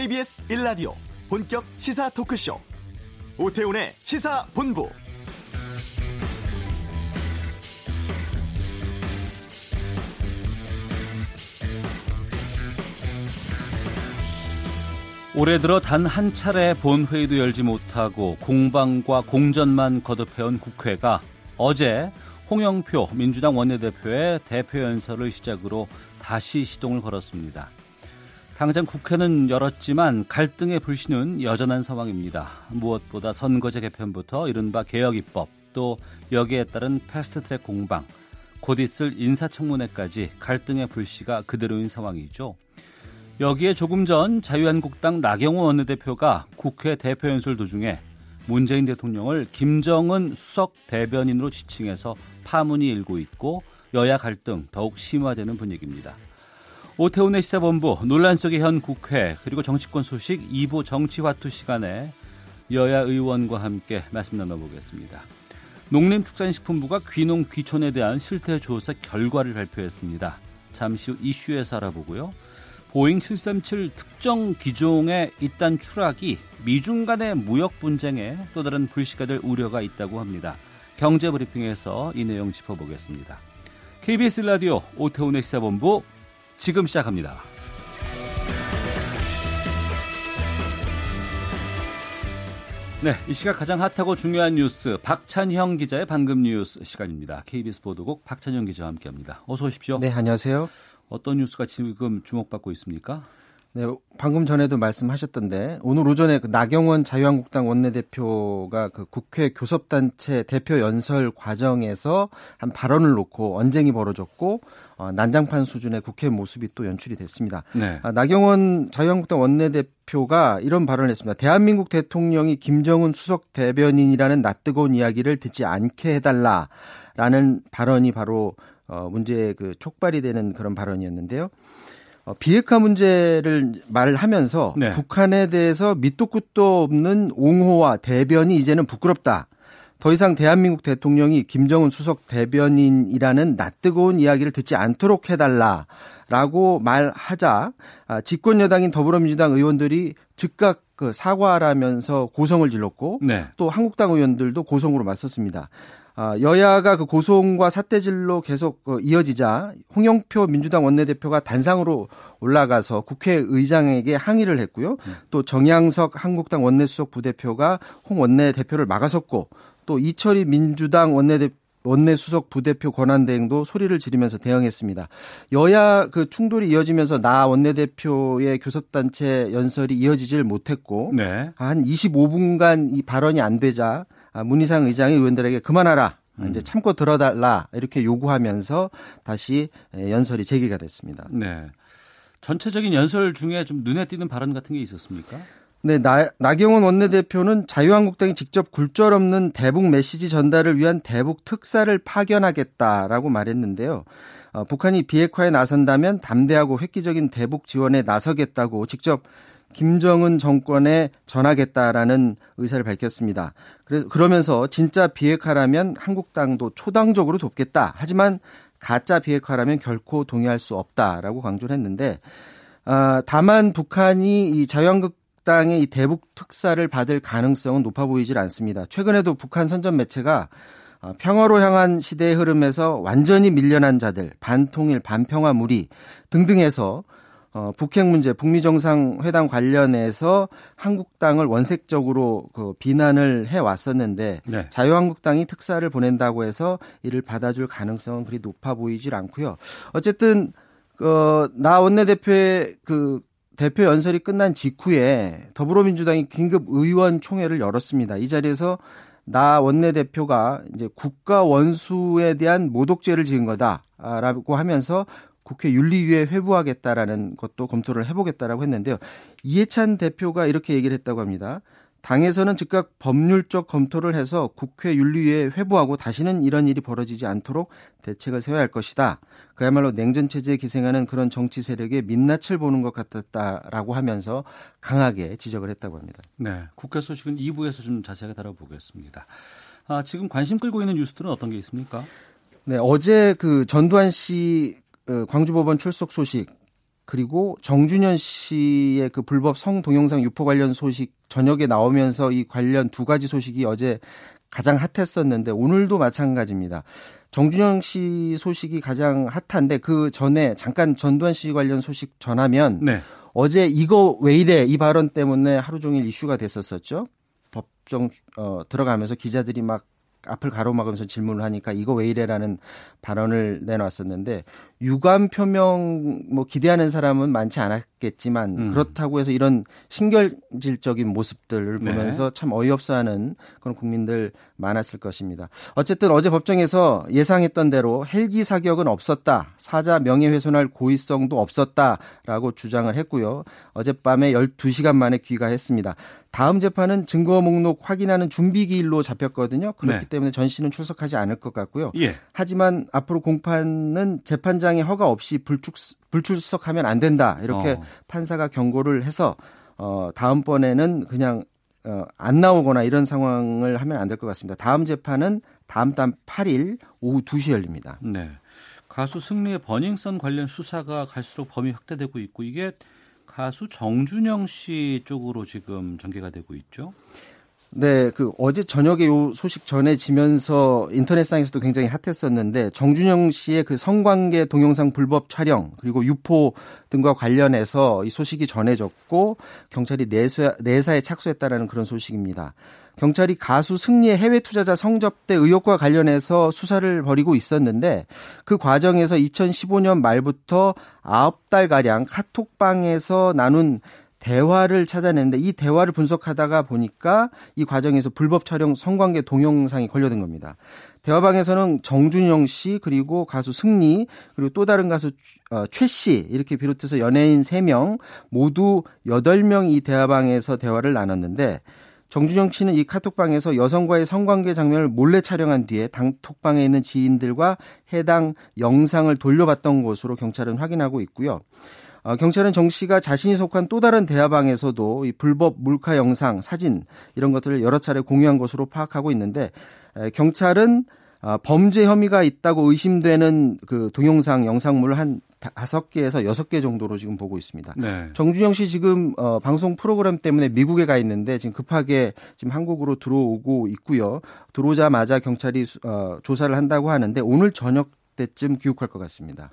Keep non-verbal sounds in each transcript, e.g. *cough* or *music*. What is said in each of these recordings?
KBS 1라디오 본격 시사 토크쇼 오태훈의 시사본부 올해 들어 단 한 차례 본회의도 열지 못하고 공방과 공전만 거듭해온 국회가 어제 홍영표 민주당 원내대표의 대표 연설을 시작으로 다시 시동을 걸었습니다. 당장 국회는 열었지만 갈등의 불씨는 여전한 상황입니다. 무엇보다 선거제 개편부터 이른바 개혁 입법 또 여기에 따른 패스트트랙 공방 곧 있을 인사청문회까지 갈등의 불씨가 그대로인 상황이죠. 여기에 조금 전 자유한국당 나경원 원내대표가 국회 대표 연설 도중에 문재인 대통령을 김정은 수석 대변인으로 지칭해서 파문이 일고 있고 여야 갈등 더욱 심화되는 분위기입니다. 오태훈의 시사본부 논란 속의 현 국회 그리고 정치권 소식 2부 정치화투 시간에 여야 의원과 함께 말씀 나눠보겠습니다. 농림축산식품부가 귀농 귀촌에 대한 실태 조사 결과를 발표했습니다. 잠시 후 이슈에서 알아보고요. 보잉 737 특정 기종의 잇단 추락이 미중 간의 무역 분쟁에 또 다른 불씨가 될 우려가 있다고 합니다. 경제브리핑에서 이 내용 짚어보겠습니다. KBS 라디오 오태훈의 시사본부 지금 시작합니다. 네, 이 시각 가장 핫하고 중요한 뉴스 박찬형 기자의 방금 뉴스 시간입니다. KBS 보도국 박찬형 기자와 함께합니다. 어서 오십시오. 네, 안녕하세요. 어떤 뉴스가 지금 주목받고 있습니까? 네, 방금 전에도 말씀하셨던데 오늘 오전에 그 나경원 자유한국당 원내대표가 그 국회 교섭단체 대표 연설 과정에서 한 발언을 놓고 언쟁이 벌어졌고 어, 난장판 수준의 국회 모습이 또 연출이 됐습니다. 네. 아, 나경원 자유한국당 원내대표가 이런 발언을 했습니다. 대한민국 대통령이 김정은 수석 대변인이라는 낯뜨거운 이야기를 듣지 않게 해달라라는 발언이 바로 어, 문제의 그 촉발이 되는 그런 발언이었는데요. 어, 비핵화 문제를 말하면서 네. 북한에 대해서 밑도 끝도 없는 옹호와 대변이 이제는 부끄럽다. 더 이상 대한민국 대통령이 김정은 수석 대변인이라는 낯뜨거운 이야기를 듣지 않도록 해달라라고 말하자 아, 집권 여당인 더불어민주당 의원들이 즉각 그 사과하라면서 고성을 질렀고 네. 또 한국당 의원들도 고성으로 맞섰습니다. 아, 여야가 그 고소홍과 사태질로 계속 그 이어지자 홍영표 민주당 원내대표가 단상으로 올라가서 국회의장에게 항의를 했고요. 또 정양석 한국당 원내수석 부대표가 홍 원내대표를 막아섰고 또 이철희 민주당 원내대표 원내 수석 부대표 권한 대행도 소리를 지르면서 대응했습니다. 여야 그 충돌이 이어지면서 나 원내대표의 교섭단체 연설이 이어지질 못했고 네. 한 25분간 이 발언이 안 되자 아, 문희상 의장이 의원들에게 그만하라. 음. 이제 참고 들어달라 이렇게 요구하면서 다시 연설이 재개가 됐습니다. 네. 전체적인 연설 중에 좀 눈에 띄는 발언 같은 게 있었습니까? 네, 나, 나경원 원내대표는 자유한국당이 직접 굴절 없는 대북 메시지 전달을 위한 대북 특사를 파견하겠다라고 말했는데요. 어, 북한이 비핵화에 나선다면 담대하고 획기적인 대북 지원에 나서겠다고 직접 김정은 정권에 전하겠다라는 의사를 밝혔습니다. 그러면서 진짜 비핵화라면 한국당도 초당적으로 돕겠다. 하지만 가짜 비핵화라면 결코 동의할 수 없다라고 강조를 했는데 아, 다만 북한이 이 자유한국당의 이 대북 특사를 받을 가능성은 높아 보이질 않습니다. 최근에도 북한 선전 매체가 아, 평화로 향한 시대의 흐름에서 완전히 밀려난 자들, 반통일, 반평화 무리 등등해서 어, 북핵 문제, 북미 정상회담 관련해서 한국당을 원색적으로 그 비난을 해 왔었는데 네. 자유한국당이 특사를 보낸다고 해서 이를 받아줄 가능성은 그리 높아 보이질 않고요. 어쨌든 어, 나 원내대표의 그 대표 연설이 끝난 직후에 더불어민주당이 긴급 의원 총회를 열었습니다. 이 자리에서 나 원내대표가 이제 국가 원수에 대한 모독죄를 지은 거다라고 하면서 국회 윤리위에 회부하겠다라는 것도 검토를 해보겠다라고 했는데요. 이해찬 대표가 이렇게 얘기를 했다고 합니다. 당에서는 즉각 법률적 검토를 해서 국회 윤리위에 회부하고 다시는 이런 일이 벌어지지 않도록 대책을 세워야 할 것이다. 그야말로 냉전 체제에 기생하는 그런 정치 세력의 민낯을 보는 것 같았다라고 하면서 강하게 지적을 했다고 합니다. 네, 국회 소식은 2부에서 좀 자세하게 다뤄보겠습니다. 아, 지금 관심 끌고 있는 뉴스들은 어떤 게 있습니까? 네, 어제 그 전두환 씨 어, 광주법원 출석 소식 그리고 정준현 씨의 그 불법 성 동영상 유포 관련 소식 저녁에 나오면서 이 관련 두 가지 소식이 어제 가장 핫했었는데 오늘도 마찬가지입니다. 정준영 씨 소식이 가장 핫한데 그 전에 잠깐 전두환 씨 관련 소식 전하면 네. 어제 이거 왜 이래 이 발언 때문에 하루 종일 이슈가 됐었었죠. 법정 어, 들어가면서 기자들이 막 앞을 가로막으면서 질문을 하니까 이거 왜 이래라는 발언을 내놨었는데 유감 표명 뭐 기대하는 사람은 많지 않았겠지만 음. 그렇다고 해서 이런 신결질적인 모습들을 네. 보면서 네. 참 어이없어하는 그런 국민들 많았을 것입니다. 어쨌든 어제 법정에서 예상했던 대로 헬기 사격은 없었다. 사자 명예훼손할 고의성도 없었다라고 주장을 했고요. 어젯밤에 12시간 만에 귀가했습니다. 다음 재판은 증거 목록 확인하는 준비 기일로 잡혔거든요. 그렇기 네. 때문에 전 씨는 출석하지 않을 것 같고요. 예. 하지만 앞으로 공판은 재판장의 허가 없이 불출, 불출석하면 안 된다. 이렇게 어. 판사가 경고를 해서 어 다음번에는 그냥 어, 안 나오거나 이런 상황을 하면 안 될 것 같습니다. 다음 재판은 다음 달 8일 오후 2시 열립니다. 네. 가수 승리의 버닝썬 관련 수사가 갈수록 범위 확대되고 있고 이게 가수 정준영 씨 쪽으로 지금 전개가 되고 있죠. 네, 그 어제 저녁에 요 소식 전해지면서 인터넷상에서도 굉장히 핫했었는데 정준영 씨의 그 성관계 동영상 불법 촬영 그리고 유포 등과 관련해서 이 소식이 전해졌고 경찰이 내사, 내사에 착수했다라는 그런 소식입니다. 경찰이 가수 승리의 해외 투자자 성접대 의혹과 관련해서 수사를 벌이고 있었는데 그 과정에서 2015년 말부터 9달 가량 카톡방에서 나눈 대화를 찾아냈는데 이 대화를 분석하다가 보니까 이 과정에서 불법 촬영 성관계 동영상이 걸려든 겁니다. 대화방에서는 정준영 씨 그리고 가수 승리 그리고 또 다른 가수 어, 최씨 이렇게 비롯해서 연예인 3명 모두 8명 이 대화방에서 대화를 나눴는데 정준영 씨는 이 카톡방에서 여성과의 성관계 장면을 몰래 촬영한 뒤에 당톡방에 있는 지인들과 해당 영상을 돌려봤던 것으로 경찰은 확인하고 있고요. 어, 경찰은 정 씨가 자신이 속한 또 다른 대화방에서도 이 불법 몰카 영상, 사진 이런 것들을 여러 차례 공유한 것으로 파악하고 있는데 에, 경찰은 어, 범죄 혐의가 있다고 의심되는 그 동영상 영상물을 한 다섯 개에서 여섯 개 정도로 지금 보고 있습니다. 네. 정준영 씨 지금 어, 방송 프로그램 때문에 미국에 가 있는데 지금 급하게 지금 한국으로 들어오고 있고요. 들어오자마자 경찰이 어, 조사를 한다고 하는데 오늘 저녁 때쯤 귀국할 것 같습니다.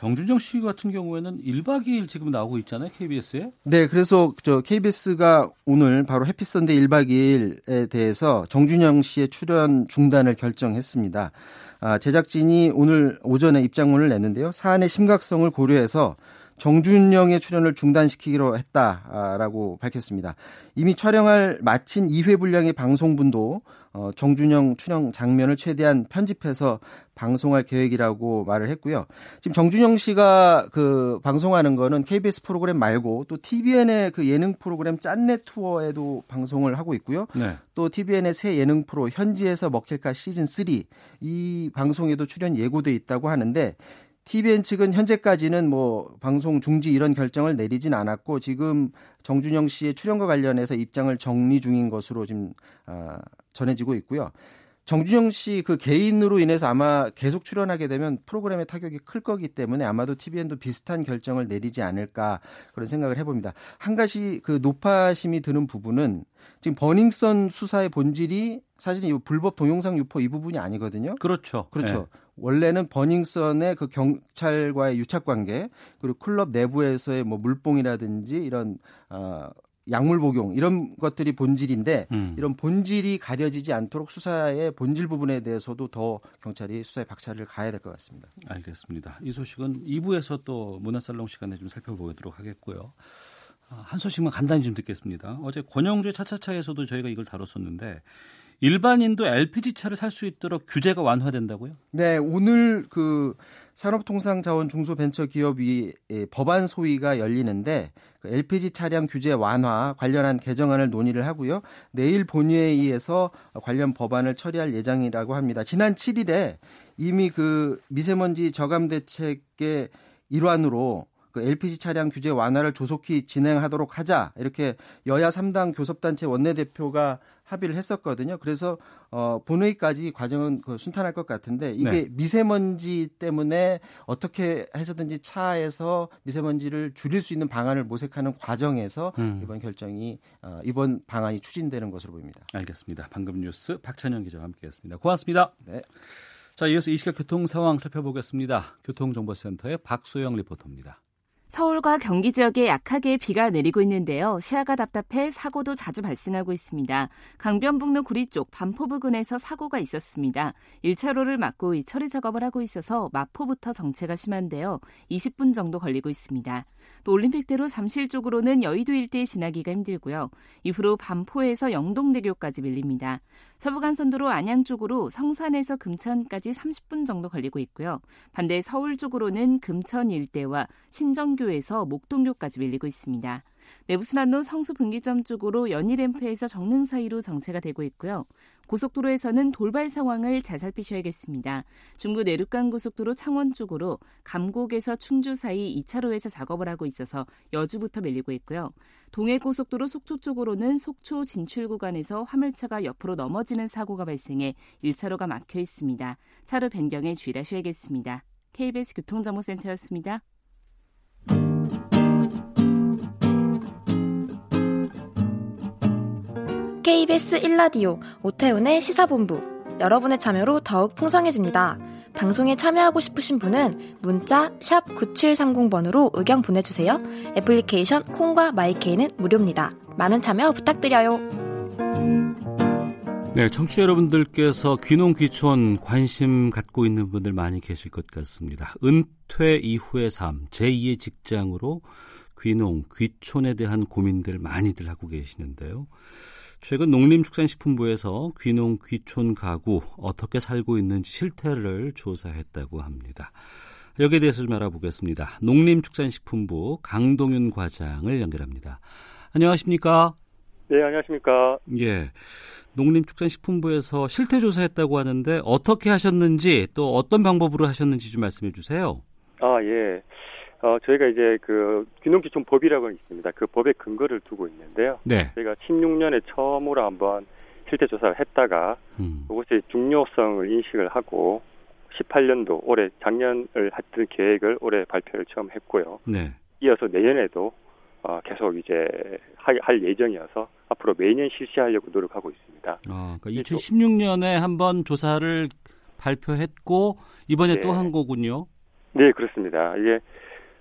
정준영 씨 같은 경우에는 1박 2일 지금 나오고 있잖아요, KBS에. 네, 그래서 저 KBS가 오늘 바로 해피선데 1박 2일에 대해서 정준영 씨의 출연 중단을 결정했습니다. 아, 제작진이 오늘 오전에 입장문을 냈는데요. 사안의 심각성을 고려해서 정준영의 출연을 중단시키기로 했다라고 밝혔습니다. 이미 촬영을 마친 2회 분량의 방송분도 어, 정준영 출연 장면을 최대한 편집해서 방송할 계획이라고 말을 했고요. 지금 정준영 씨가 그 방송하는 거는 KBS 프로그램 말고 또 TVN의 그 예능 프로그램 짠내 투어에도 방송을 하고 있고요. 네. 또 TVN의 새 예능 프로 현지에서 먹힐까 시즌 3 이 방송에도 출연 예고돼 있다고 하는데 TVN 측은 현재까지는 뭐 방송 중지 이런 결정을 내리진 않았고 지금 정준영 씨의 출연과 관련해서 입장을 정리 중인 것으로 지금 아, 전해지고 있고요. 정준영 씨 그 개인으로 인해서 아마 계속 출연하게 되면 프로그램의 타격이 클 거기 때문에 아마도 TVN도 비슷한 결정을 내리지 않을까 그런 생각을 해봅니다. 한 가지 그 높아심이 드는 부분은 지금 버닝썬 수사의 본질이 사실 이 불법 동영상 유포 이 부분이 아니거든요. 그렇죠. 그렇죠. 네. 원래는 버닝썬의 그 경찰과의 유착 관계 그리고 클럽 내부에서의 뭐 물뽕이라든지 이런 어 약물 복용 이런 것들이 본질인데 음. 이런 본질이 가려지지 않도록 수사의 본질 부분에 대해서도 더 경찰이 수사에 박차를 가야 될 것 같습니다. 알겠습니다. 이 소식은 2부에서 또 문화살롱 시간에 좀 살펴보도록 하겠고요. 아, 한 소식만 간단히 좀 듣겠습니다. 어제 권영주의 차차차에서도 저희가 이걸 다뤘었는데 일반인도 LPG 차를 살 수 있도록 규제가 완화된다고요? 네, 오늘 그 산업통상자원 중소벤처기업위 법안 소위가 열리는데 그 LPG 차량 규제 완화 관련한 개정안을 논의를 하고요. 내일 본회의에서 관련 법안을 처리할 예정이라고 합니다. 지난 7일에 이미 그 미세먼지 저감 대책의 일환으로 그 LPG 차량 규제 완화를 조속히 진행하도록 하자 이렇게 여야 3당 교섭단체 원내대표가 합의를 했었거든요. 그래서 어, 본회의까지 과정은 그 순탄할 것 같은데 이게 네. 미세먼지 때문에 어떻게 해서든지 차에서 미세먼지를 줄일 수 있는 방안을 모색하는 과정에서 음. 이번 결정이 어, 이번 방안이 추진되는 것으로 보입니다. 알겠습니다. 방금 뉴스 박찬영 기자와 함께했습니다. 고맙습니다. 네. 자, 이어서 이 시각 교통 상황 살펴보겠습니다. 교통정보센터의 박소영 리포터입니다. 서울과 경기 지역에 약하게 비가 내리고 있는데요. 시야가 답답해 사고도 자주 발생하고 있습니다. 강변북로 구리 쪽 반포 부근에서 사고가 있었습니다. 1차로를 막고 처리 작업을 하고 있어서 마포부터 정체가 심한데요. 20분 정도 걸리고 있습니다. 또 올림픽대로 잠실 쪽으로는 여의도 일대에 지나기가 힘들고요. 이후로 반포에서 영동대교까지 밀립니다. 서부간선도로 안양 쪽으로 성산에서 금천까지 30분 정도 걸리고 있고요. 반대 서울 쪽으로는 금천 일대와 신정교에서 목동교까지 밀리고 있습니다. 내부순환로 성수 분기점 쪽으로 연희램프에서 정릉 사이로 정체가 되고 있고요. 고속도로에서는 돌발 상황을 잘 살피셔야겠습니다. 중부 내륙간 고속도로 창원 쪽으로 감곡에서 충주 사이 2차로에서 작업을 하고 있어서 여주부터 밀리고 있고요. 동해 고속도로 속초 쪽으로는 속초 진출 구간에서 화물차가 옆으로 넘어지는 사고가 발생해 1차로가 막혀 있습니다. 차로 변경에 주의하셔야겠습니다. KBS 교통정보센터였습니다. KBS 1라디오 오태훈의 시사본부 여러분의 참여로 더욱 풍성해집니다. 방송에 참여하고 싶으신 분은 문자 9730번으로 의견 보내주세요. 애플리케이션 콩과 마이케이는 무료입니다. 많은 참여 부탁드려요. 네, 청취자 여러분들께서 귀농 귀촌 관심 갖고 있는 분들 많이 계실 것 같습니다. 은퇴 이후의 삶, 제2의 직장으로 귀농, 귀촌에 대한 고민들 많이들 하고 계시는데요. 최근 농림축산식품부에서 귀농 귀촌 가구 어떻게 살고 있는지 실태를 조사했다고 합니다. 여기에 대해서 좀 알아보겠습니다. 농림축산식품부 강동윤 과장을 연결합니다. 안녕하십니까? 네, 안녕하십니까? 예. 농림축산식품부에서 실태 조사했다고 하는데 어떻게 하셨는지 또 어떤 방법으로 하셨는지 좀 말씀해 주세요. 아, 예. 어, 저희가 이제 그 귀농귀촌법이라고 있습니다. 그 법의 근거를 두고 있는데요. 네. 저희가 16년에 처음으로 한번 실태 조사를 했다가 음. 그것의 중요성을 인식을 하고 18년도 올해 작년을 했던 계획을 올해 발표를 처음 했고요. 네. 이어서 내년에도 어, 계속 이제 할, 할 예정이어서 앞으로 매년 실시하려고 노력하고 있습니다. 아, 그러니까 2016년에 한번 조사를 발표했고 이번에 네. 또한 거군요. 네, 그렇습니다. 이게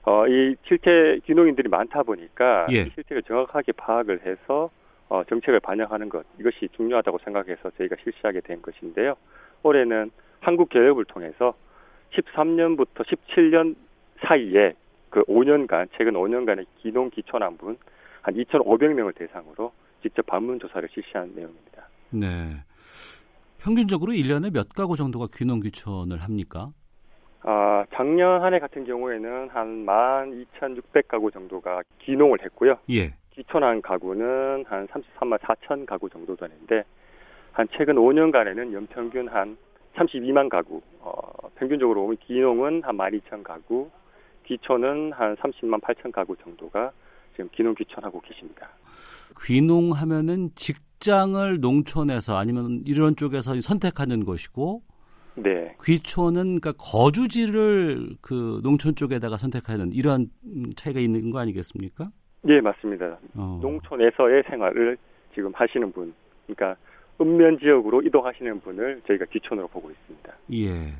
어, 이 실태 귀농인들이 많다 보니까 예. 이 실태를 정확하게 파악을 해서 어, 정책을 반영하는 것 이것이 중요하다고 생각해서 저희가 실시하게 된 것인데요. 올해는 한국 교육을 통해서 13년부터 17년 사이에 그 5년간 최근 5년간의 귀농 기촌한 분한 2,500명을 대상으로 직접 방문 조사를 실시한 내용입니다. 네. 평균적으로 1년에 몇 가구 정도가 귀농 귀촌을 합니까? 아, 작년 한 해 같은 경우에는 한 12,600가구 정도가 귀농을 했고요. 예. 귀촌한 가구는 한 33만 4천 가구 정도 되는데 한 최근 5년간에는 연평균 한 32만 가구, 어, 평균적으로 보면 귀농은 한 12,000 가구, 귀촌은 한 30만 8천 가구 정도가 지금 귀농 귀촌하고 계십니다. 귀농하면은 직장을 농촌에서 아니면 이런 쪽에서 선택하는 것이고 네. 귀촌은 그러니까 거주지를 그 농촌 쪽에다가 선택하는 이러한 차이가 있는 거 아니겠습니까? 네, 맞습니다. 어. 농촌에서의 생활을 지금 하시는 분, 그러니까 읍면 지역으로 이동하시는 분을 저희가 귀촌으로 보고 있습니다. 예.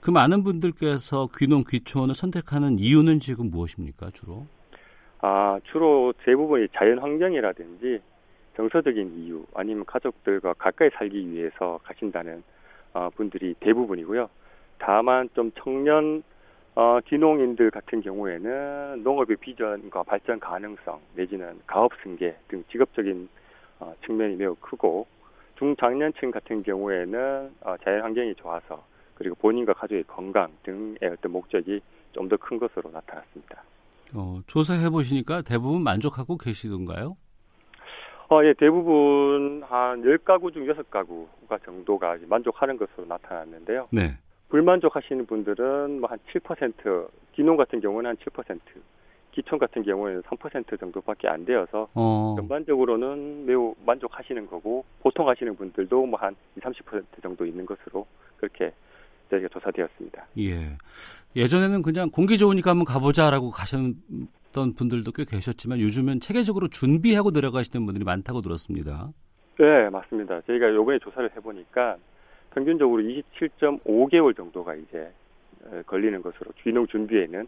그 많은 분들께서 귀농 귀촌을 선택하는 이유는 지금 무엇입니까, 주로? 아, 주로 대부분이 자연 환경이라든지 정서적인 이유 아니면 가족들과 가까이 살기 위해서 가신다는 어, 분들이 대부분이고요. 다만 좀 청년 어, 귀농인들 같은 경우에는 농업의 비전과 발전 가능성 내지는 가업 승계 등 직업적인 어, 측면이 매우 크고 중장년층 같은 경우에는 어, 자연 환경이 좋아서 그리고 본인과 가족의 건강 등의 어떤 목적이 좀 더 큰 것으로 나타났습니다. 어, 조사해 보시니까 대부분 만족하고 계시던가요? 어, 예, 대부분 한 10가구 중 6가구가 정도가 만족하는 것으로 나타났는데요. 네. 불만족하시는 분들은 뭐 한 7%, 기농 같은 경우는 한 7%, 기촌 같은 경우에는 3% 정도밖에 안 되어서 어. 전반적으로는 매우 만족하시는 거고 보통 하시는 분들도 뭐 한 20, 30% 정도 있는 것으로 그렇게 저희가 조사되었습니다. 예. 예전에는 그냥 공기 좋으니까 한번 가보자라고 가셨 던 분들도 꽤 계셨지만 요즘은 체계적으로 준비하고 들어가시는 분들이 많다고 들었습니다. 네, 맞습니다. 저희가 이번에 조사를 해보니까 평균적으로 27.5개월 정도가 이제 걸리는 것으로 귀농 준비에는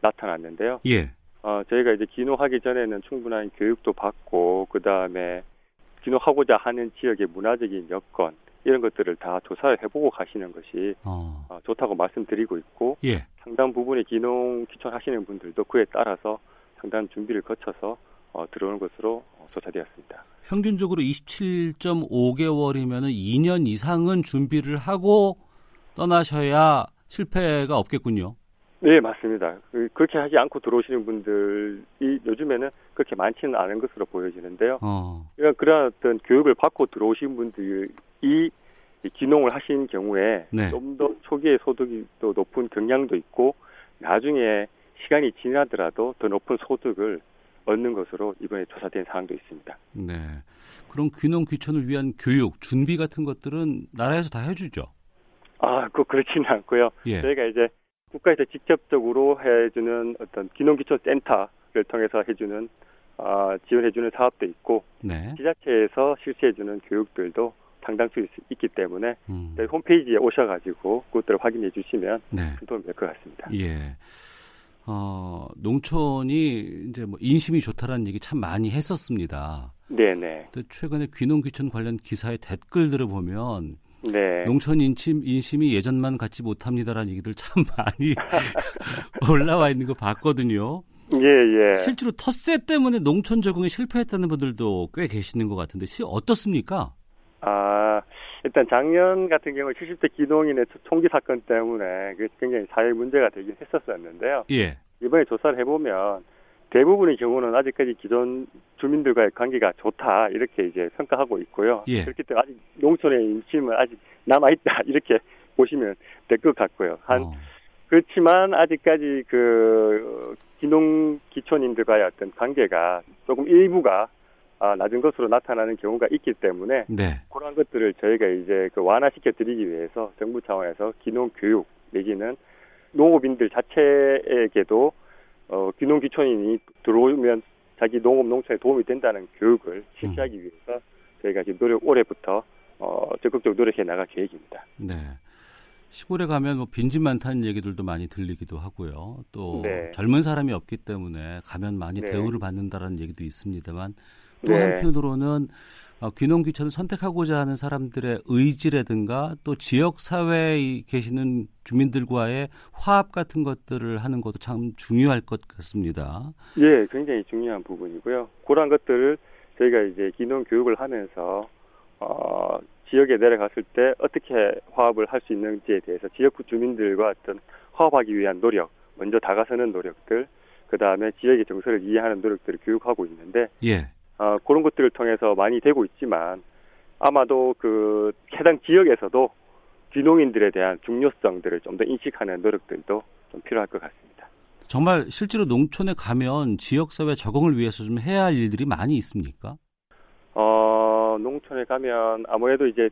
나타났는데요. 예. 어, 저희가 이제 귀농하기 전에는 충분한 교육도 받고 그 다음에 귀농하고자 하는 지역의 문화적인 여건 이런 것들을 다 조사를 해보고 가시는 것이 어. 어, 좋다고 말씀드리고 있고 예. 상당 부분의 귀농 귀촌하시는 분들도 그에 따라서 상당한 준비를 거쳐서 어, 들어오는 것으로 어, 조사되었습니다. 평균적으로 27.5개월이면 2년 이상은 준비를 하고 떠나셔야 실패가 없겠군요. 네, 맞습니다. 그- 그렇게 하지 않고 들어오시는 분들이 요즘에는 그렇게 많지는 않은 것으로 보여지는데요. 어. 그러니까 그런 어떤 교육을 받고 들어오신 분들이 이 기농을 하신 경우에 네. 좀더 초기에 소득이 또 높은 경향도 있고 나중에 시간이 지나더라도 더 높은 소득을 얻는 것으로 이번에 조사된 사항도 있습니다. 네. 그럼 귀농 귀촌을 위한 교육, 준비 같은 것들은 나라에서 다 해주죠. 아, 그 그렇지는 않고요. 예. 저희가 이제 국가에서 직접적으로 해주는 어떤 기농기촌 센터를 통해서 해주는 아, 지원해주는 사업도 있고 네. 지자체에서 실시해주는 교육들도 상당수 있, 있기 때문에 음. 저희 홈페이지에 오셔가지고 그것들을 확인해 주시면 네. 큰 도움이 될 것 같습니다. 예. 어, 농촌이 이제 뭐 인심이 좋다라는 얘기 참 많이 했었습니다. 네네. 근데 최근에 귀농 귀촌 관련 기사의 댓글들을 보면 네. 농촌 인심, 인심이 예전만 같지 못합니다라는 얘기들 참 많이 *laughs* 올라와 있는 거 봤거든요. 예, 예. 실제로 텃세 때문에 농촌 적응에 실패했다는 분들도 꽤 계시는 것 같은데 시 어떻습니까? 아, 일단 작년 같은 경우 70대 기농인의 총기 사건 때문에 그 굉장히 사회 문제가 되긴 했었었는데요. 예. 이번에 조사를 해보면 대부분의 경우는 아직까지 기존 주민들과의 관계가 좋다 이렇게 이제 평가하고 있고요. 예. 그렇기 때문에 아직 농촌의 인심은 아직 남아 있다 *laughs* 이렇게 보시면 될 것 같고요. 한 어, 그렇지만 아직까지 그 기농 기촌인들과의 어떤 관계가 조금 일부가 아, 낮은 것으로 나타나는 경우가 있기 때문에 네. 그런 것들을 저희가 이제 그 완화시켜 드리기 위해서 정부 차원에서 기농 교육 내지는 농업인들 자체에게도 어, 귀농 귀촌인이 들어오면 자기 농업 농촌에 도움이 된다는 교육을 실시하기 위해서 저희가 지금 노력 올해부터 어, 적극적으로 노력해 나갈 계획입니다. 네. 시골에 가면 뭐 빈집 많다는 얘기들도 많이 들리기도 하고요. 또 네. 젊은 사람이 없기 때문에 가면 많이 네. 대우를 받는다라는 얘기도 있습니다만 또 네. 한편으로는 어, 귀농 귀촌을 선택하고자 하는 사람들의 의지라든가 또 지역 사회에 계시는 주민들과의 화합 같은 것들을 하는 것도 참 중요할 것 같습니다. 예, 굉장히 중요한 부분이고요. 그런 것들을 저희가 이제 기농 교육을 하면서 어, 지역에 내려갔을 때 어떻게 화합을 할 수 있는지에 대해서 지역 주민들과 어떤 화합하기 위한 노력, 먼저 다가서는 노력들, 그 다음에 지역의 정서를 이해하는 노력들을 교육하고 있는데 예. 어, 그런 것들을 통해서 많이 되고 있지만 아마도 그 해당 지역에서도 귀농인들에 대한 중요성들을 좀 더 인식하는 노력들도 좀 필요할 것 같습니다. 정말 실제로 농촌에 가면 지역사회 적응을 위해서 좀 해야 할 일들이 많이 있습니까? 어, 농촌에 가면 아무래도 이제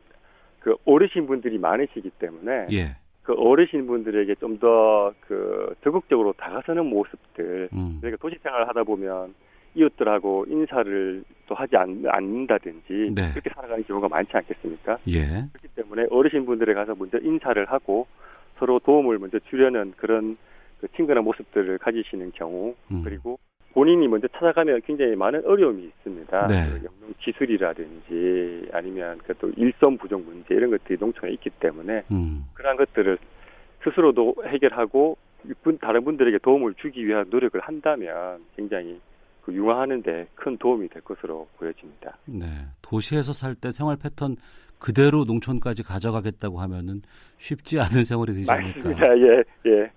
그 어르신 분들이 많으시기 때문에 예. 그 어르신 분들에게 좀 더 그 적극적으로 다가서는 모습들 음. 저희가 도시 생활을 하다 보면 이웃들하고 인사를 또 하지 않, 않는다든지 네. 그렇게 살아가는 경우가 많지 않겠습니까? 예. 그렇기 때문에 어르신 분들에 가서 먼저 인사를 하고 서로 도움을 먼저 주려는 그런 그 친근한 모습들을 가지시는 경우 음. 그리고 본인이 먼저 찾아가면 굉장히 많은 어려움이 있습니다. 네. 그 영농 기술이라든지 아니면 그 또 일선 부족 문제 이런 것들이 농촌에 있기 때문에 음. 그러한 것들을 스스로도 해결하고 분- 다른 분들에게 도움을 주기 위한 노력을 한다면 굉장히 그 융화하는데 큰 도움이 될 것으로 보여집니다. 네. 도시에서 살 때 생활 패턴 그대로 농촌까지 가져가겠다고 하면은 쉽지 않은 생활이 되지 않을까. 맞습니다. *laughs* 예, 예.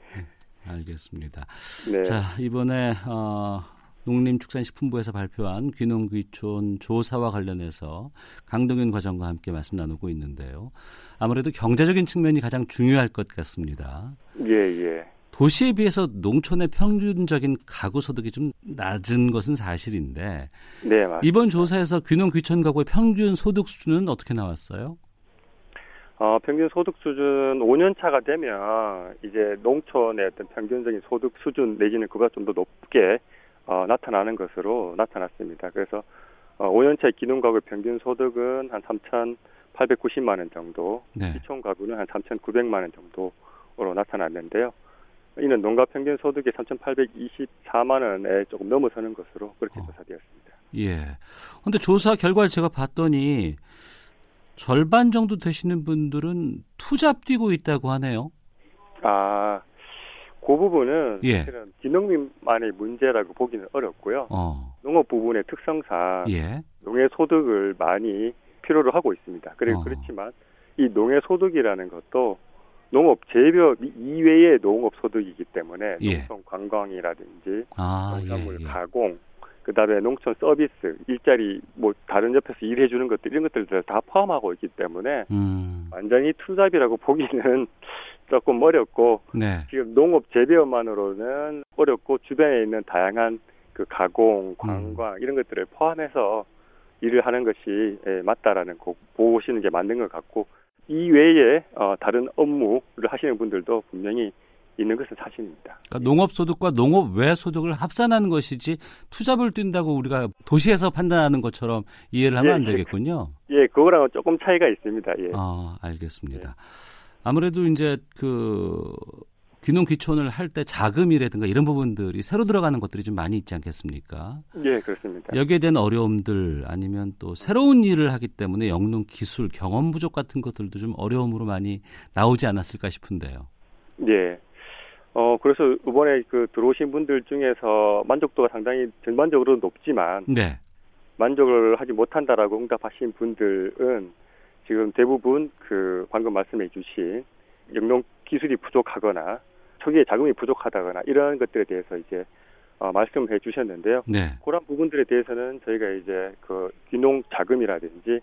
알겠습니다. 네. 자, 이번에 어, 농림축산식품부에서 발표한 귀농귀촌 조사와 관련해서 강동윤 과장과 함께 말씀 나누고 있는데요. 아무래도 경제적인 측면이 가장 중요할 것 같습니다. 예, 예. 도시에 비해서 농촌의 평균적인 가구 소득이 좀 낮은 것은 사실인데 네, 맞습니다. 이번 조사에서 귀농 귀촌 가구의 평균 소득 수준은 어떻게 나왔어요? 어, 평균 소득 수준 5년 차가 되면 이제 농촌의 어떤 평균적인 소득 수준 내지는 그보다 좀 더 높게 어, 나타나는 것으로 나타났습니다. 그래서 어, 5년 차 기농 가구의 평균 소득은 한 3,890만 원 정도, 네. 시촌 가구는 한 3,900만 원 정도로 나타났는데요. 이는 농가 평균 소득의 3,824만 원에 조금 넘어서는 것으로 그렇게 어. 조사되었습니다. 예. 근데 조사 결과를 제가 봤더니 절반 정도 되시는 분들은 투잡 뛰고 있다고 하네요. 아, 그 부분은 예. 사실은 기농민만의 문제라고 보기는 어렵고요. 어. 농업 부분의 특성상 예. 농해 소득을 많이 필요로 하고 있습니다. 그래 어. 그렇지만 이 농해 소득이라는 것도 농업 재배 이외의 농업 소득이기 때문에 예. 농촌 관광이라든지 아, 농산물 예, 예. 가공 그다음에 농촌 서비스 일자리 뭐 다른 옆에서 일해 주는 것들 이런 것들을 다 포함하고 있기 때문에 음. 완전히 투잡이라고 보기는 *laughs* 조금 어렵고 네. 지금 농업 재배업만으로는 어렵고 주변에 있는 다양한 그 가공, 관광 이런 것들을 포함해서 일을 하는 것이 예, 맞다라는 거 보시는 게 맞는 것 같고 이 외에 어, 다른 업무를 하시는 분들도 분명히 있는 것은 사실입니다. 그러니까 농업 소득과 농업 외 소득을 합산하는 것이지 투잡을 뛴다고 우리가 도시에서 판단하는 것처럼 이해를 하면 예, 안 예. 되겠군요. 예, 그거랑은 조금 차이가 있습니다. 예. 아, 알겠습니다. 아무래도 이제 그 귀농 귀촌을 할 때 자금이라든가 이런 부분들이 새로 들어가는 것들이 좀 많이 있지 않겠습니까? 예, 그렇습니다. 여기에 대한 어려움들 아니면 또 새로운 일을 하기 때문에 영농 기술 경험 부족 같은 것들도 좀 어려움으로 많이 나오지 않았을까 싶은데요. 예. 어, 그래서 이번에 그 들어오신 분들 중에서 만족도가 상당히 전반적으로 높지만 네. 만족을 하지 못한다라고 응답하신 분들은 지금 대부분 그 방금 말씀해 주신 영농 기술이 부족하거나 초기에 자금이 부족하다거나 이런 것들에 대해서 이제 어, 말씀해 주셨는데요. 네. 그런 부분들에 대해서는 저희가 이제 그 귀농 자금이라든지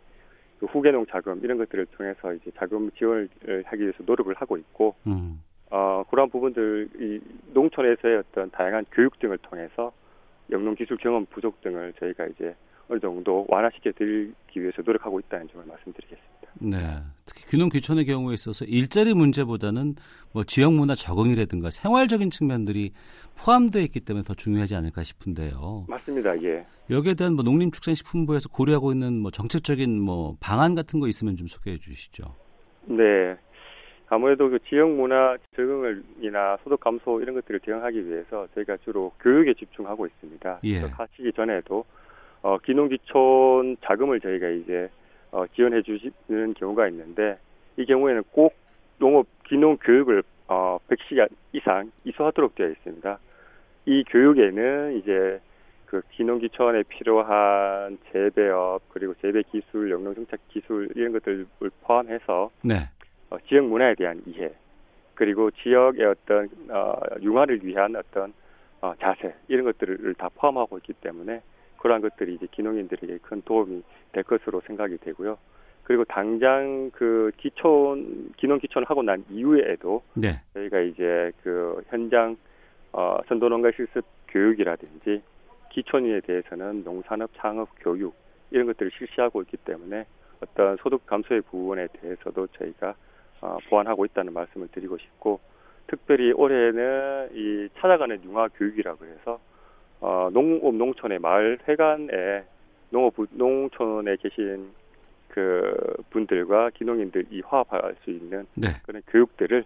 그 후계농 자금 이런 것들을 통해서 이제 자금 지원을 하기 위해서 노력을 하고 있고 음. 어, 그러한 부분들, 이 농촌에서의 어떤 다양한 교육 등을 통해서 영농 기술 경험 부족 등을 저희가 이제 어느 정도 완화시켜 드리기 위해서 노력하고 있다는 점을 말씀드리겠습니다. 네. 특히 귀농 귀촌의 경우에 있어서 일자리 문제보다는 뭐 지역 문화 적응이라든가 생활적인 측면들이 포함되어 있기 때문에 더 중요하지 않을까 싶은데요. 맞습니다. 예. 여기에 대한 뭐 농림축산식품부에서 고려하고 있는 뭐 정책적인 뭐 방안 같은 거 있으면 좀 소개해 주시죠. 네. 아무래도 그 지역 문화 적응을이나 소득 감소 이런 것들을 대응하기 위해서 저희가 주로 교육에 집중하고 있습니다. 예. 하시기 전에도 어, 기농기촌 자금을 저희가 이제 어, 지원해 주시는 경우가 있는데 이 경우에는 꼭 농업 기농 교육을 어, 100시간 이상 이수하도록 되어 있습니다. 이 교육에는 이제 그 기농기촌에 필요한 재배업 그리고 재배 기술, 영농 정책 기술 이런 것들을 포함해서 네. 어, 지역 문화에 대한 이해 그리고 지역의 어떤 어, 융화를 위한 어떤 어, 자세 이런 것들을 다 포함하고 있기 때문에 그러한 것들이 이제 기농인들에게 큰 도움이 될 것으로 생각이 되고요. 그리고 당장 그 기촌 기농 기촌을 하고 난 이후에도 네. 저희가 이제 그 현장 어, 선도농가 실습 교육이라든지 기촌인에 대해서는 농산업 창업 교육 이런 것들을 실시하고 있기 때문에 어떤 소득 감소의 부분에 대해서도 저희가 어, 보완하고 있다는 말씀을 드리고 싶고 특별히 올해는 이 찾아가는 융화 교육이라고 해서 어, 농업 농촌의 마을 회관에 농업 부- 농촌에 계신 그 분들과 기농인들이 화합할 수 있는 네. 그런 교육들을